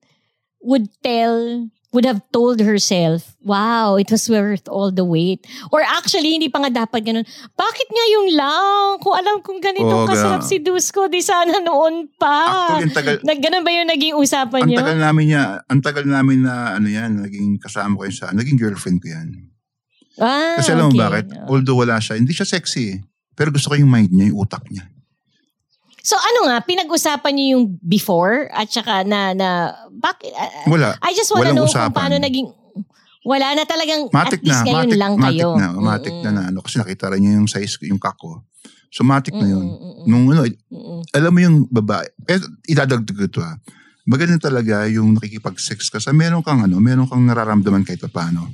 would tell, would have told herself, wow, it was worth all the wait. Or actually, hindi pa nga dapat ganun. Bakit ngayon lang? Kung alam kong ganito Oo, kasarap si Dusko, di sana noon pa. Actually, ang tagal, Nag, ganun ba yung naging usapan ang niyo? tagal namin niya, ang tagal namin na, ano yan, naging kasama ko yun sa, naging girlfriend ko yan. Ah, Kasi alam mo okay. bakit? Although wala siya, hindi siya sexy eh. Pero gusto ko yung mind niya, yung utak niya. So ano nga, pinag-usapan niyo yung before at saka na, na bakit? ah, Wala. I just wanna Walang know usapan. kung paano naging, wala na talagang, Matik at least na, ngayon matik, lang matik kayo. na, matik na na ano. Kasi nakita rin niya yung size, ko, yung kako. So matik na yun. Mm, mm, mm, Nung ano, mm, alam mo yung babae, eh, idadagdag ko ito ah. Maganda talaga yung nakikipag-sex ka sa meron kang ano, meron kang nararamdaman kahit paano.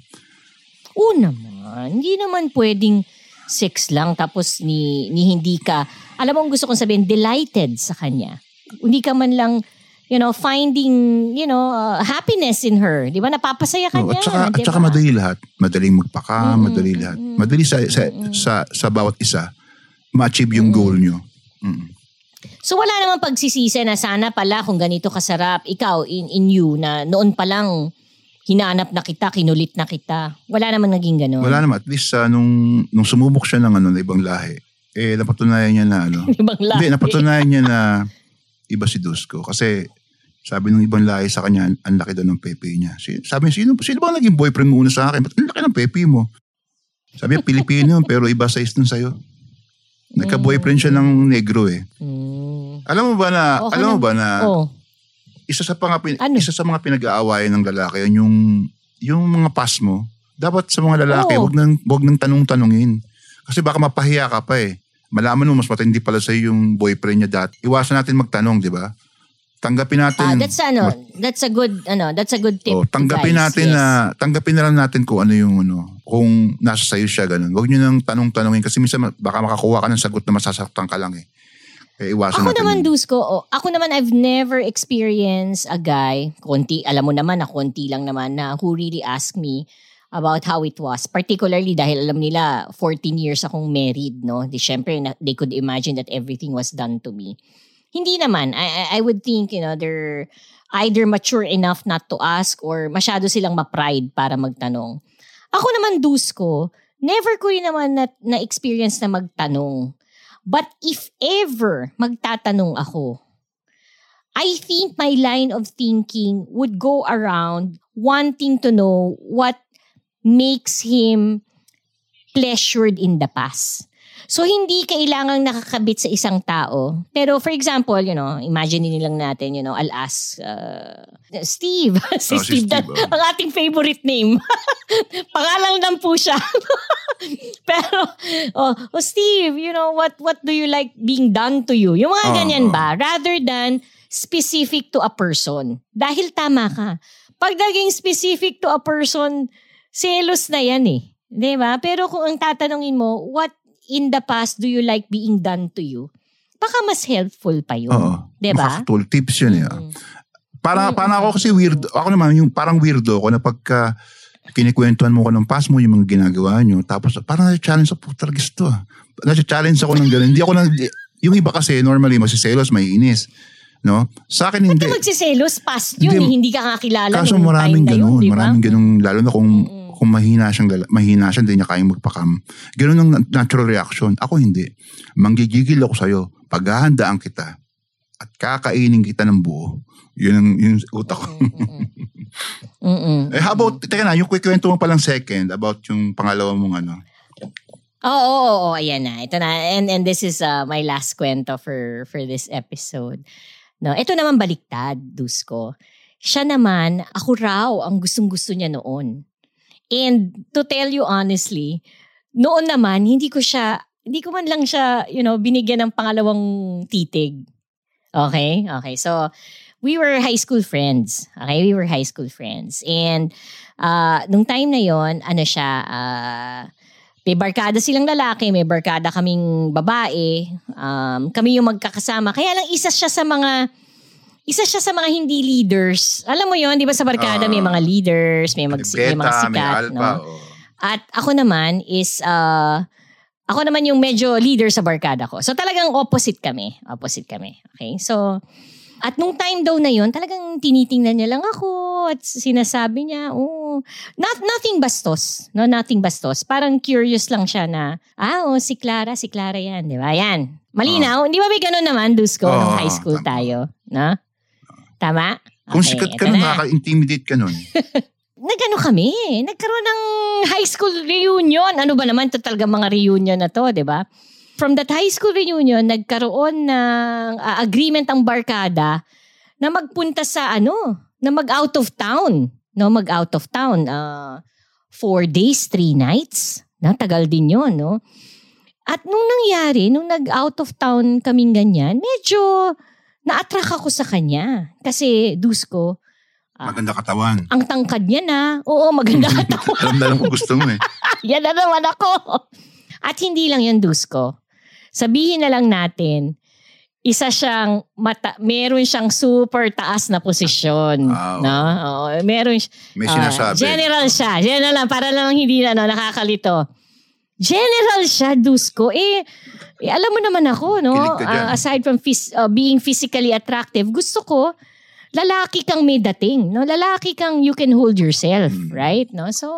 Oo naman. Hindi naman pwedeng sex lang tapos ni, ni hindi ka, alam mo ang gusto kong sabihin, delighted sa kanya. Hindi ka man lang, you know, finding, you know, uh, happiness in her. Di ba? Napapasaya ka No, niya. at saka, at di saka madali lahat. Madaling magpaka, Mm-mm, madali lahat. Madali sa, sa, sa, sa bawat isa, ma-achieve yung goal nyo. Mm. So wala namang pagsisisi na sana pala kung ganito kasarap, ikaw in, in you na noon pa lang hinanap na kita, kinulit na kita. Wala namang naging gano'n. Wala naman. At least uh, nung, nung sumubok siya ng ano, na ibang lahi, eh napatunayan niya na ano. Ibang lahi. Hindi, napatunayan niya na iba si Dusko. Kasi sabi ng ibang lahi sa kanya, ang laki daw ng pepe niya. Sabi niya, sino, sino ba naging boyfriend mo una sa akin? Ba't ang laki ng pepe mo? Sabi niya, Pilipino pero iba size dun sa'yo. Nagka-boyfriend siya ng negro eh. Mm. Alam mo ba na, Okay alam mo ba na, Oh. isa sa pang, Ano? isa sa mga pinag-aawayan ng lalaki yun, yung yung mga pas mo. Dapat sa mga lalaki, Oo. wag nang wag nang tanong-tanungin. Kasi baka mapahiya ka pa eh. Malaman mo mas matindi pala sa yung boyfriend niya dati. Iwasan natin magtanong, di ba? Tanggapin natin. Ah, that's ano, that's a good ano, that's a good tip. Oh, tanggapin guys. natin Yes. na tanggapin na lang natin kung ano yung ano, kung nasa sayo siya ganun. Huwag niyo nang tanong-tanongin kasi minsan baka makakuha ka ng sagot na masasaktan ka lang eh. Kaya iwasan Ako natin. naman, yun. Dusko, oh, ako naman, I've never experienced a guy, konti, alam mo naman na konti lang naman, na who really asked me about how it was. Particularly dahil alam nila, 14 years akong married, no? Di syempre, na, they could imagine that everything was done to me. Hindi naman. I, I- would think, you know, they're either mature enough not to ask or masyado silang ma-pride para magtanong. Ako naman, Dusko, never ko rin naman na, na-experience na magtanong. But if ever magtatanong ako, I think my line of thinking would go around wanting to know what makes him pleasured in the past. So, hindi kailangang nakakabit sa isang tao. Pero, for example, you know, imagine nilang natin, you know, I'll ask, uh, Steve. si Oh, si Steve, that- Steve, oh. ang ating favorite name. Pangalan lang po siya. Pero, oh, oh, Steve, you know, what what do you like being done to you? Yung mga Oh, ganyan oh. ba? Rather than specific to a person. Dahil tama ka. Pag naging specific to a person, selos na yan eh. Di ba? Pero kung ang tatanungin mo, what in the past do you like being done to you? Baka mas helpful pa yun. Oo. Di ba? Makakatul- Tips yun eh. ah. Mm. Para, Mm, para ako kasi weird. Ako naman, yung parang weirdo ako na pagka kinikwentuhan mo ko ng past mo, yung mga ginagawa nyo, tapos parang na-challenge ako, puta ito ah. Na-challenge ako ng gano'n. Hindi ako nang, yung iba kasi normally masiselos, may inis. No? Sa akin hindi. ka magsiselos past yun? Hindi. eh, Hindi, ka kakilala Kaso maraming na ganun. yun, di ba? maraming ganun. Lalo na kung, kung mahina siyang, mahina siya, hindi niya kayang magpakam. Ganun ang na- natural reaction. Ako hindi. Manggigigil ako sa'yo. Paghahandaan kita at kakainin kita ng buo. Yun ang yun utak ko. Mm-mm. eh, how about, teka na, yung quick kwento mo palang second about yung pangalawa mong ano. Oo, oo, oo, ayan na. Ito na. And, and this is uh, my last kwento for, for this episode. No, ito naman baliktad, Dusko. Siya naman, ako raw ang gustong-gusto niya noon. And to tell you honestly, noon naman, hindi ko siya, hindi ko man lang siya, you know, binigyan ng pangalawang titig. Okay? Okay. So, we were high school friends. Okay? We were high school friends. And, uh, nung time na yon ano siya, uh, may barkada silang lalaki, may barkada kaming babae. Um, kami yung magkakasama. Kaya lang isa siya sa mga isa siya sa mga hindi leaders. Alam mo yon, 'di ba sa barkada Ah. may mga leaders, may, mag, may mga Beta, sikat, may alpha. no? oh. At ako naman is uh, ako naman yung medyo leader sa barkada ko. So talagang opposite kami. Opposite kami. Okay? So at nung time daw na yon, talagang tinitingnan niya lang ako at sinasabi niya, oh, not, nothing bastos. No, nothing bastos. Parang curious lang siya na, ah, oh, si Clara, si Clara yan. Di ba? Yan. Malinaw. Hindi ba may ganun naman, Dusko, nung Oo, high school tayo? No? Tama? Kung Okay, sikat ka nun, na. nakaka-intimidate ka nun. Nagano kami, nagkaroon ng high school reunion. Ano ba naman to talaga mga reunion na to, 'di ba? From that high school reunion, nagkaroon ng ah, agreement ang barkada na magpunta sa ano, na mag out of town, no, mag out of town. Uh, four days, three nights. Na tagal din 'yon, no? At nung nangyari, nung nag out of town kaming ganyan, medyo na-attract ako sa kanya. Kasi, Dusko, Ah. Maganda katawan. ang tangkad niya na. Oo, maganda katawan. Alam na alam ko gusto mo eh. yan na naman ako. At hindi lang yan, Dusko. Sabihin na lang natin, isa siyang, mata, meron siyang super taas na posisyon. Wow. No? Oo, meron siya. May sinasabi. general siya. General lang, para lang hindi na no, nakakalito. General siya, Dusko. Eh, eh, alam mo naman ako, no? Ah, aside from phys- ah, being physically attractive, gusto ko, lalaki kang may dating, no? Lalaki kang you can hold yourself, Mm. right? No? So,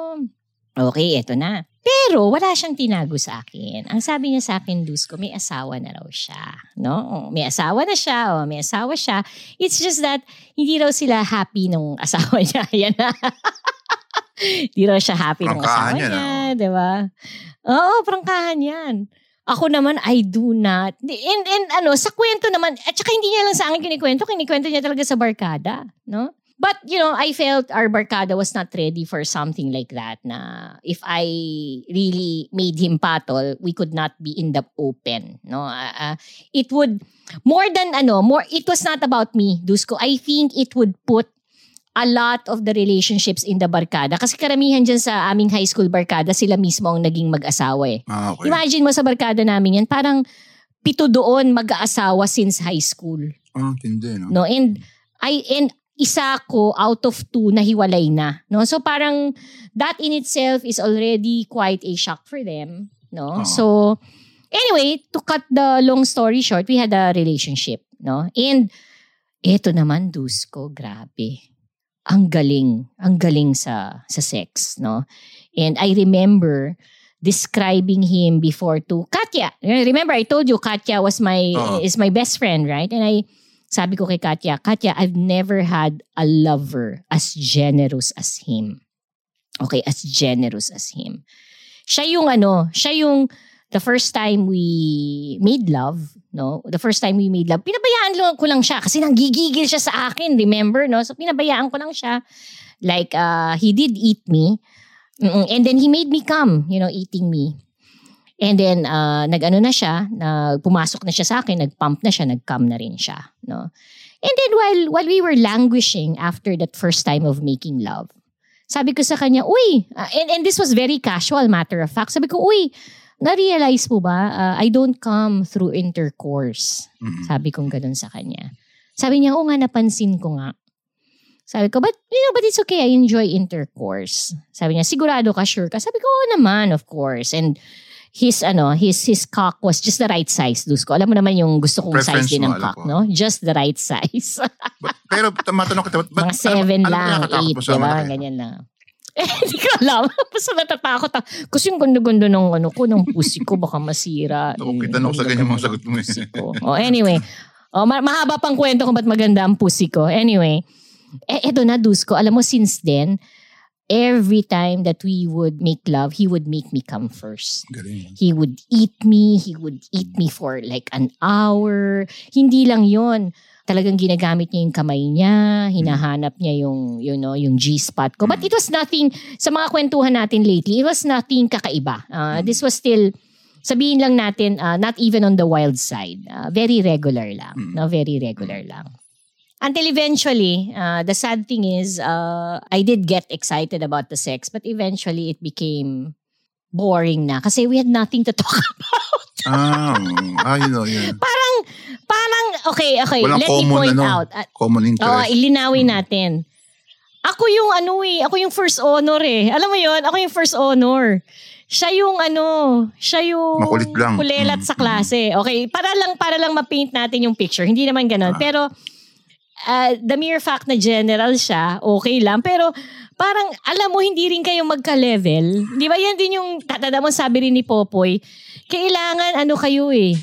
okay, eto na. Pero wala siyang tinago sa akin. Ang sabi niya sa akin, Dusko, may asawa na raw siya. No? May asawa na siya, o may asawa siya. It's just that hindi raw sila happy nung asawa niya. Yan na. Hindi raw siya happy Prangkahan asawa yan, niya, di ba? Oo, prangkahan yan. Ako naman, I do not. And, and ano, sa kwento naman, at saka hindi niya lang sa akin kinikwento, kinikwento niya talaga sa barkada, no? But, you know, I felt our barkada was not ready for something like that na if I really made him patol, we could not be in the open, no? Uh, uh, it would, more than ano, more, it was not about me, Dusko. I think it would put a lot of the relationships in the barkada. Kasi karamihan dyan sa aming high school barkada, sila mismo ang naging mag-asawa eh. Ah, okay. Imagine mo sa barkada namin yan, parang pito doon mag-aasawa since high school. Ah, tindi, no? No? And, I, and isa ko out of two na hiwalay na. No? So parang that in itself is already quite a shock for them. No? Oo. So, anyway, to cut the long story short, we had a relationship. No? And, eto naman, Dusko, grabe. Ang galing. Ang galing sa, sa sex. No? And I remember describing him before to Katya. Remember, I told you Katya was my Oo. is my best friend, right? And I sabi ko kay Katya, Katya, I've never had a lover as generous as him. Okay, as generous as him. Siya yung ano, siya yung the first time we made love, no? The first time we made love, pinabayaan lang ko lang siya kasi nanggigigil siya sa akin, remember, no? So pinabayaan ko lang siya. Like, uh, he did eat me. And then he made me come, you know, eating me. And then, uh, nag-ano na siya, na pumasok na siya sa akin, nag-pump na siya, nag-come na rin siya, no? And then, while, while we were languishing after that first time of making love, sabi ko sa kanya, uy, uh, and, and this was very casual, matter of fact, sabi ko, uy, na-realize mo ba, uh, I don't come through intercourse. Sabi kong ganun sa kanya. Sabi niya, oo nga, napansin ko nga. Sabi ko, but, you know, but it's okay, I enjoy intercourse. Sabi niya, sigurado ka, sure ka? Sabi ko, oo naman, of course. And, his ano, his his cock was just the right size, Dusko. Alam mo naman yung gusto kong Preference size din ng alam cock, ko. no? Just the right size. But, pero ta- matanong kita, ba't, Mga seven ano, lang, ano, eight, mo di sa ba? malaki? Ganyan lang. Eh, hindi ko alam. Basta natatakot ako. Kasi yung ganda-ganda ng ano ko, ng pussy ko, baka masira. Eh, kita na ako sa ganyan mga sagot mo eh. ko. Oh, anyway. Oh, ma- mahaba pang kwento kung ba't maganda ang pussy ko. Anyway. Eh, eto na, Dusko. Alam mo, since then, every time that we would make love, he would make me come first. Galing. He would eat me. He would eat me for like an hour. Hindi lang yon Talagang ginagamit niya yung kamay niya. Hinahanap niya yung, you know, yung G-spot ko. But it was nothing, sa mga kwentuhan natin lately, it was nothing kakaiba. Uh, this was still, sabihin lang natin, uh, not even on the wild side. Uh, very regular lang. No? Very regular lang. Until eventually, uh, the sad thing is, uh, I did get excited about the sex, but eventually it became boring na kasi we had nothing to talk about. Ah, ah, yun o, yun. parang, parang, okay, okay, Walang let me common, point ano, out. Uh, common Oo, interest. ilinawin natin. Ako yung ano eh, ako yung first honor eh. Alam mo yon ako yung first honor. Siya yung ano, siya yung Makulit lang. kulelat Mm, sa klase. Okay, para lang para lang ma-paint natin yung picture. Hindi naman ganun. Ah. Pero uh, the mere fact na general siya, okay lang. Pero parang alam mo, hindi rin kayo magka-level. Di ba yan din yung tatanda mo sabi rin ni Popoy, kailangan ano kayo eh,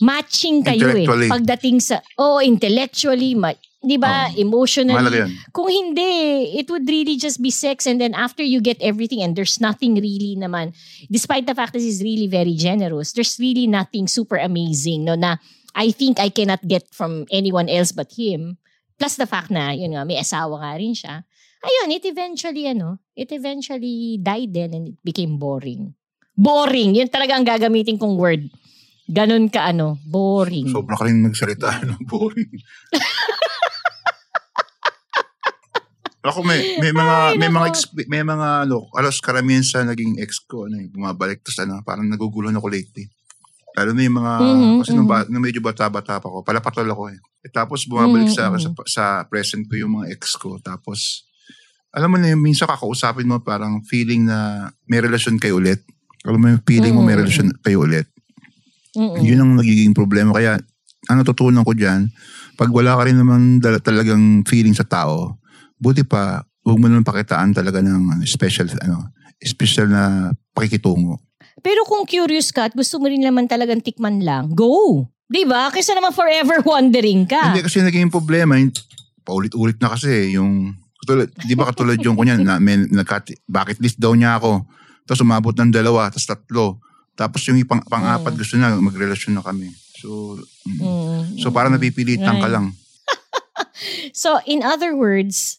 matching kayo eh. Pagdating sa, oh, intellectually, ma- di ba, Oo. emotionally. Kung hindi, it would really just be sex and then after you get everything and there's nothing really naman, despite the fact that he's really very generous, there's really nothing super amazing no na I think I cannot get from anyone else but him. Plus the fact na, yun nga, may asawa nga rin siya. Ayun, it eventually, ano, it eventually died then and it became boring. Boring. Yun talaga ang gagamitin kong word. Ganon ka, ano, boring. Sobra ka rin magsalita. Ano, boring. Ako may may mga may mga exp- may mga ano, alos karamihan sa naging ex ko ano, eh, bumabalik tas ano, parang nagugulo na ako lately. Lalo na yung mga Mhm, kasi nung, ba, nung medyo bata-bata pa ako, palapatol ako eh. Eh, Tapos bumabalik sa, Mhm, sa sa present ko yung mga ex ko tapos alam mo na yung minsan kakausapin mo parang feeling na may relasyon kayo ulit. Alam mo yung feeling mo may Mhm. relasyon kayo ulit. Mm-mm. Yun ang nagiging problema. Kaya, ang natutunan ko dyan, pag wala ka rin naman dala- talagang feeling sa tao, buti pa, huwag mo naman pakitaan talaga ng special, ano, special na pakikitungo. Pero kung curious ka at gusto mo rin naman talagang tikman lang, go! Di ba? Kaysa naman forever wondering ka. Hindi kasi naging problema, yung, paulit-ulit na kasi, yung, katulad, di ba katulad yung kunyan, na, may, nagkat, bucket list daw niya ako, tapos umabot ng dalawa, tapos tatlo, tapos yung pang, pang-apat gusto niya, magrelasyon na kami. So, mm. Mm. so parang napipilitan ka Right. lang. So, in other words,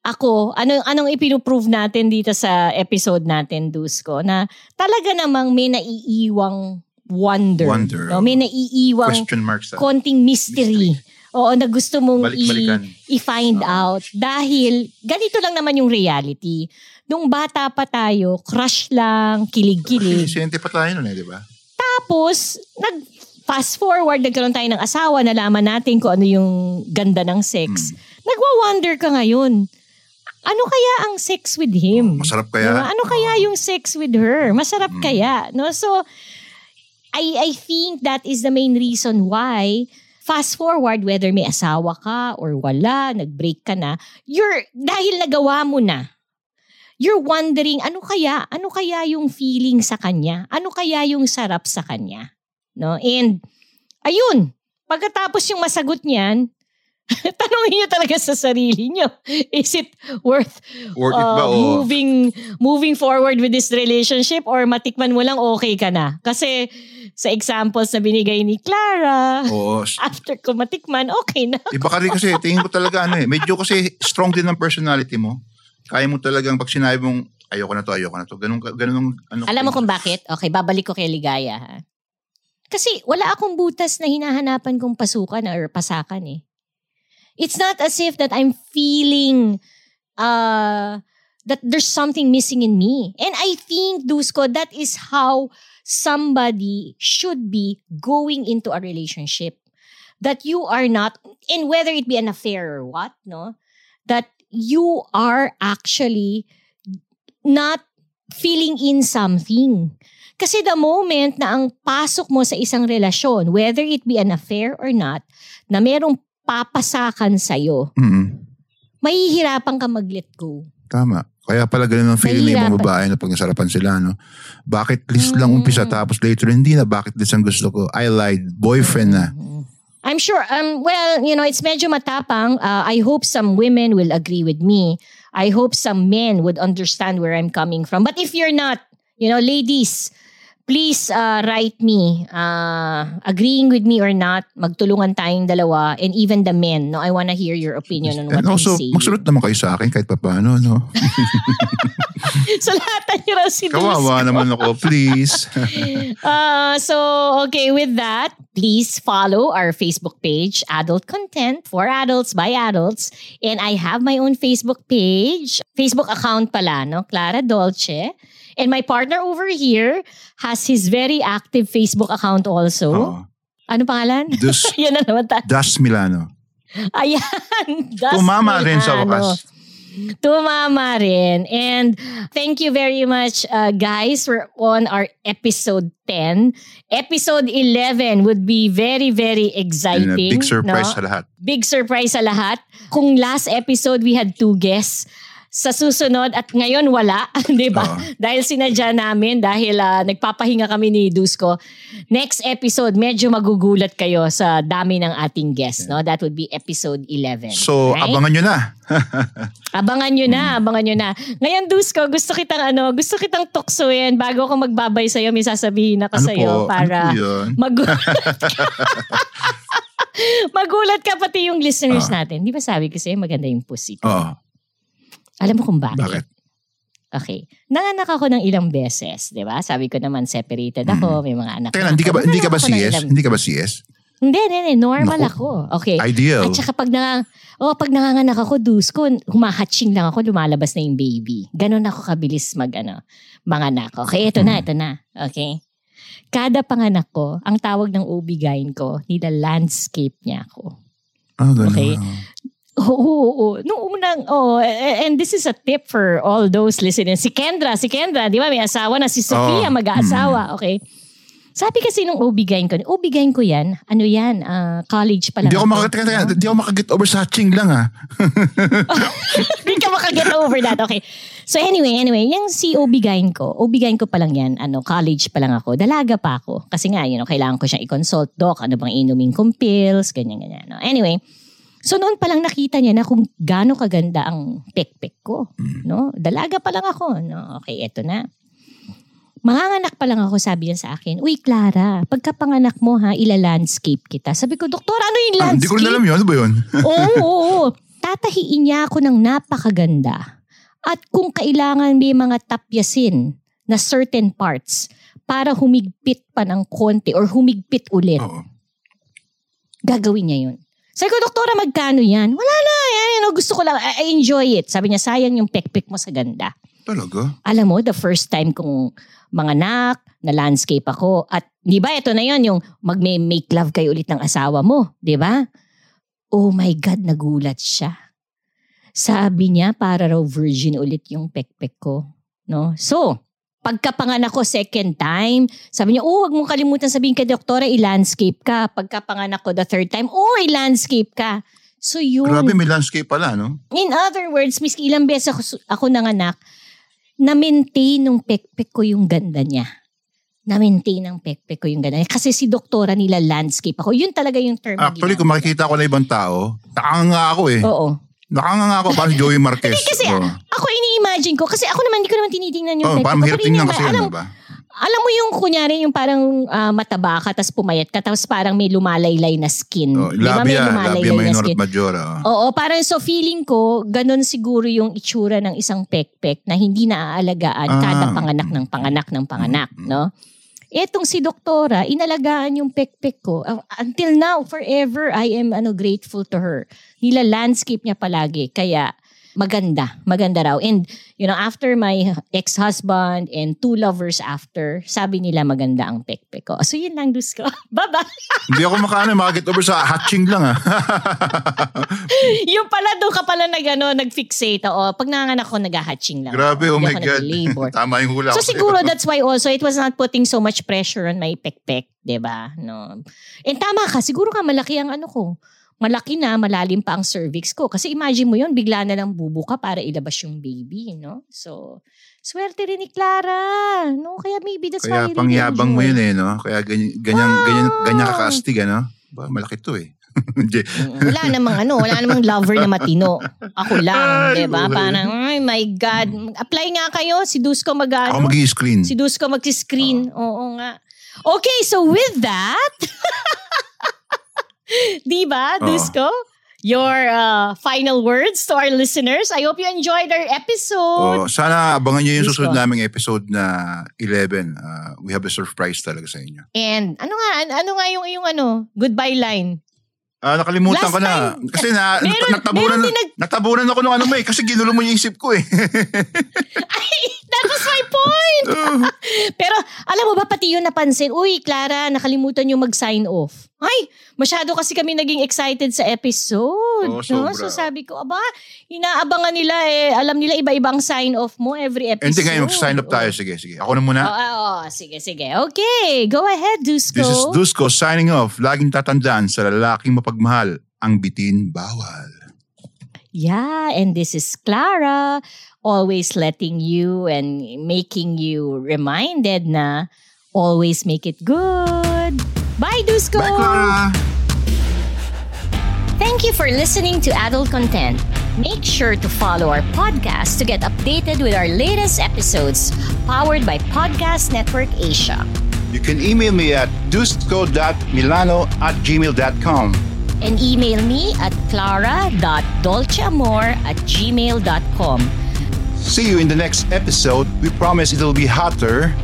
ako, ano, anong ipinuprove natin dito sa episode natin, Dusko, na talaga namang may naiiwang wonder. Wonder, No? May naiiwang Question mark sa... konting mystery. Oo, na gusto mong i- Balik-balikan. i-find out. Dahil, ganito lang naman yung reality. Nung bata pa tayo, crush lang, kilig-kilig. Siyente pa tayo nun eh, di ba? Tapos, nag fast forward, nagkaroon tayo ng asawa, nalaman natin kung ano yung ganda ng sex. Nagwa-wonder ka ngayon. Ano kaya ang sex with him? Masarap kaya? Diba? Ano kaya yung sex with her? Masarap Mm. kaya? No? So, I, I think that is the main reason why fast forward, whether may asawa ka or wala, nag-break ka na, you're, dahil nagawa mo na, you're wondering, ano kaya? Ano kaya yung feeling sa kanya? Ano kaya yung sarap sa kanya? No? And, ayun, pagkatapos yung masagot niyan, tanongin niyo talaga sa sarili niyo, is it worth Worth it ba uh, moving moving forward with this relationship or matikman mo lang okay ka na? Kasi sa examples na binigay ni Clara, Oo. after ko matikman, okay na. Iba ka rin kasi, tingin ko talaga ano eh. Medyo kasi strong din ang personality mo. Kaya mo talagang pag sinabi mong, ayoko na to, ayoko na to. Ganun, ganun ano. Alam mo kung bakit? Okay, babalik ko kay Ligaya. Ha? Kasi wala akong butas na hinahanapan kong pasukan or pasakan eh. It's not as if that I'm feeling uh, that there's something missing in me. And I think, Dusko, that is how somebody should be going into a relationship. That you are not, and whether it be an affair or what, no? That you are actually not filling in something. Kasi the moment na ang pasok mo sa isang relasyon, whether it be an affair or not, na merong papasakan sa'yo, Mm-mm. mahihirapan ka mag-let go. Tama. Kaya pala ganun ang feeling ng Mahirapan. babae na pag nasarapan sila, no? Bakit list lang Mm. umpisa tapos later hindi na bakit list ang gusto ko? I lied. Boyfriend na. I'm sure, um, well, you know, it's medyo matapang. Uh, I hope some women will agree with me. I hope some men would understand where I'm coming from. But if you're not, you know, ladies, please uh, write me, uh, agreeing with me or not, magtulungan tayong dalawa, and even the men, no, I want to hear your opinion on what And also, I'm saying. magsunod naman kayo sa akin kahit papaano, no? so lahat niyo raw si Kawawa Dusko. naman ako, please. Uh, so, okay, with that, please follow our Facebook page, Adult Content for Adults by Adults. And I have my own Facebook page, Facebook account pala, no? Clara Dolce. And my partner over here has his very active Facebook account also. Oo. Ano pangalan? Dus, Yan na naman ta. Das Milano. Ayan. Das Tumama rin sa Milano. wakas. Tumama rin. And thank you very much, uh, guys. We're on our episode 10. Episode 11 would be very, very And exciting. a big surprise no? sa lahat. Big surprise sa lahat. Kung last episode we had two guests, sa susunod at ngayon wala, 'di ba? Oo. Dahil sinadya namin dahil ah, nagpapahinga kami ni Dusko. Next episode medyo magugulat kayo sa dami ng ating guests, no? That would be episode 11. So, right? abangan nyo na. Abangan nyo na, abangan nyo na. Ngayon, Dusko, gusto kitang ano, gusto kitang tuksoin bago ako magbabay sa'yo, may sasabihin ako Ano po? para Ano po yun? magulat ka. magulat ka pati yung listeners Ah. natin. Di ba sabi ko sa'yo, maganda yung pussy. Oo. Alam mo kung bakit? Bakit? Okay. Nanganak ako ng ilang beses, di ba? Sabi ko naman, separated ako, may mga anak Teka hindi ka ba, hindi ka ba CS? ilang- Hindi ka ba CS? Hindi, hindi, hindi. Normal Naku. ako. Okay. Ideal. At saka pag, na, oh, pag nanganganak ako, dusko, humahatching lang ako, lumalabas na yung baby. Ganon ako kabilis mag, ano, manganak. Okay, ito na, ito na. Okay? Kada panganak ko, ang tawag ng OB-GYN ko, nila landscape niya ako. Ah, ganun. Okay. Oo, oo, oo. Nung unang, oh, and this is a tip for all those listening. Si Kendra, si Kendra, di ba, may asawa na si Sofia, Oh. mag-aasawa, okay? Sabi kasi nung OB-GYN ko, OB-GYN ko yan, ano yan, ah, college pa lang. Hindi ako makaget, teka, hindi ako makaget over sa hatching lang ah. Hindi ka makaget over that. Okay. So anyway, anyway, yung si OB-GYN ko, OB-GYN ko pa lang yan, ano, college pa lang ako, dalaga pa ako. Kasi nga, you know, kailangan ko siyang i-consult, doc, ano bang inumin kong pills, ganyan, ganyan. No? Anyway, so noon pa lang nakita niya na kung gaano kaganda ang pek-pek ko. No? Dalaga pa lang ako. No? Okay, eto na. Manganganak pa lang ako, sabi niya sa akin, Uy, Clara, pagkapanganak mo ha, ila-landscape kita. Sabi ko, Doktor, ano yung Ah, Hindi landscape? ko rin alam yun. Ano ba yun? oo, oo, oo. Tatahiin niya ako ng napakaganda. At kung kailangan may mga tapyasin na certain parts para humigpit pa ng konti or humigpit ulit, Oo. gagawin niya yun. Sabi ko, doktora, magkano yan? Wala na, yan, yan, gusto ko lang, I, I enjoy it. Sabi niya, sayang yung pek-pek mo sa ganda. Talaga? Alam mo, the first time kong manganak, na landscape ako. At di ba, ito na yon yung mag-make love kayo ulit ng asawa mo. Di ba? Oh my God, nagulat siya. Sabi niya, para raw virgin ulit yung pekpek ko. No? So, pagkapanganak ko second time, sabi niya, oh, wag mong kalimutan sabihin kay doktora, i-landscape ka. Pagkapanganak ko the third time, oh, i-landscape ka. So yun. Grabe, may landscape pala, no? In other words, miski ilang beses ako, ako nanganak, na-maintain ng pekpek ko yung ganda niya. Na-maintain ng pekpek ko yung ganda niya. Kasi si doktora nila landscape ako. Yun talaga yung term Actually, kung makikita ko na ibang tao, nakanganga ako eh. Oo. Nakanganga ako parang si Joey Marquez. Kasi Oo. ako ini-imagine ko, kasi ako naman, hindi ko naman tinitingnan yung Oh, pekpek parang Pero tingnan kasi yun, alam, diba? alam mo yung kunyari, yung parang ah, mataba ka, tapos pumayat ka, tapos parang may lumalaylay na skin. Oh, Di ba? May labia, labia lumalaylay na minor skin. at majora. oh. Oo, parang so feeling ko, ganun siguro yung itsura ng isang pekpek na hindi naaalagaan Ah. kada panganak ng panganak ng panganak, no? Etong si doktora, inalagaan yung pekpek ko. Uh, Until now, forever, I am ano grateful to her. Nila landscape niya palagi. Kaya, maganda. Maganda raw. And, you know, after my ex-husband and two lovers after, sabi nila maganda ang pekpek ko. So, yun lang, dus ko. Bye-bye. Hindi ako makaano, makaget over sa hatching lang ah. yung pala, doon ka pala nag, ano, nag-fixate. Oo, pag nanganak ako, nag-hatching lang. Grabe, ako. oh my God. Tama yung hula So ko sa'yo. siguro that's why also it was not putting so much pressure on my pekpek, 'di ba? No. And tama ka, siguro ka malaki ang ano ko. Malaki na, malalim pa ang cervix ko. Kasi imagine mo yon bigla na lang bubuka para ilabas yung baby, no? So, swerte rin ni Clara. No? Kaya maybe that's why I Kaya pangyabang mo yun eh, no? Kaya ganyan, ganyan, ganyan, ganyan kakaastig, ano? Ba, malaki to eh. Mm, wala namang ano, wala namang lover na matino. Ako lang, Ay, 'di ba? Parang, ay my God. Apply nga kayo, si Dusko mag-ano. Ako mag-i-screen. Si Dusko mag-screen. Oo nga. Okay, so with that, di ba, Oo. Dusko? Your uh, final words to our listeners. I hope you enjoyed our episode. Oh, sana abangan nyo yung Please susunod naming episode na 11. Uh, we have a surprise talaga sa inyo. And ano nga, an- ano nga yung, yung ano, goodbye line? Ah, nakalimutan Last ko na. time- Kasi na, Meron- natabunan, meron nag- natabunan ako ng ano mo eh. Kasi ginulo mo yung isip ko eh. Ay, that was my point! Pero alam mo ba, pati yun napansin, uy, Clara, nakalimutan yung mag-sign off. Ay, masyado kasi kami naging excited sa episode. Oo, no? So sabi ko, aba, inaabangan nila eh. Alam nila iba-ibang sign off mo every episode. Hindi mag-sign up tayo. Sige, sige. Ako na muna. Oo, oo, sige, sige. Okay, go ahead, Dusko. This is Dusko signing off. Laging tatandaan sa lalaking mapagmahal, ang bitin bawal. Yeah, and this is Clara, always letting you and making you reminded na always make it good. Bye, Dusko! Bye, Clara! Thank you for listening to Adult Content. Make sure to follow our podcast to get updated with our latest episodes, powered by Podcast Network Asia. You can email me at dusko.milano at gmail.com. And email me at clara.dolceamor at gmail.com. See you in the next episode. We promise it'll be hotter.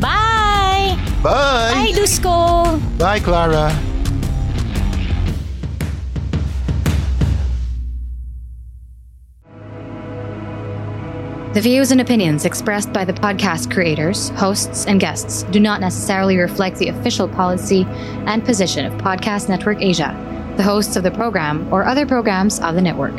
Bye! Bye! Bye, Dusko! Bye, Clara. The views and opinions expressed by the podcast creators, hosts, and guests do not necessarily reflect the official policy and position of Podcast Network Asia, the hosts of the program, or other programs of the network.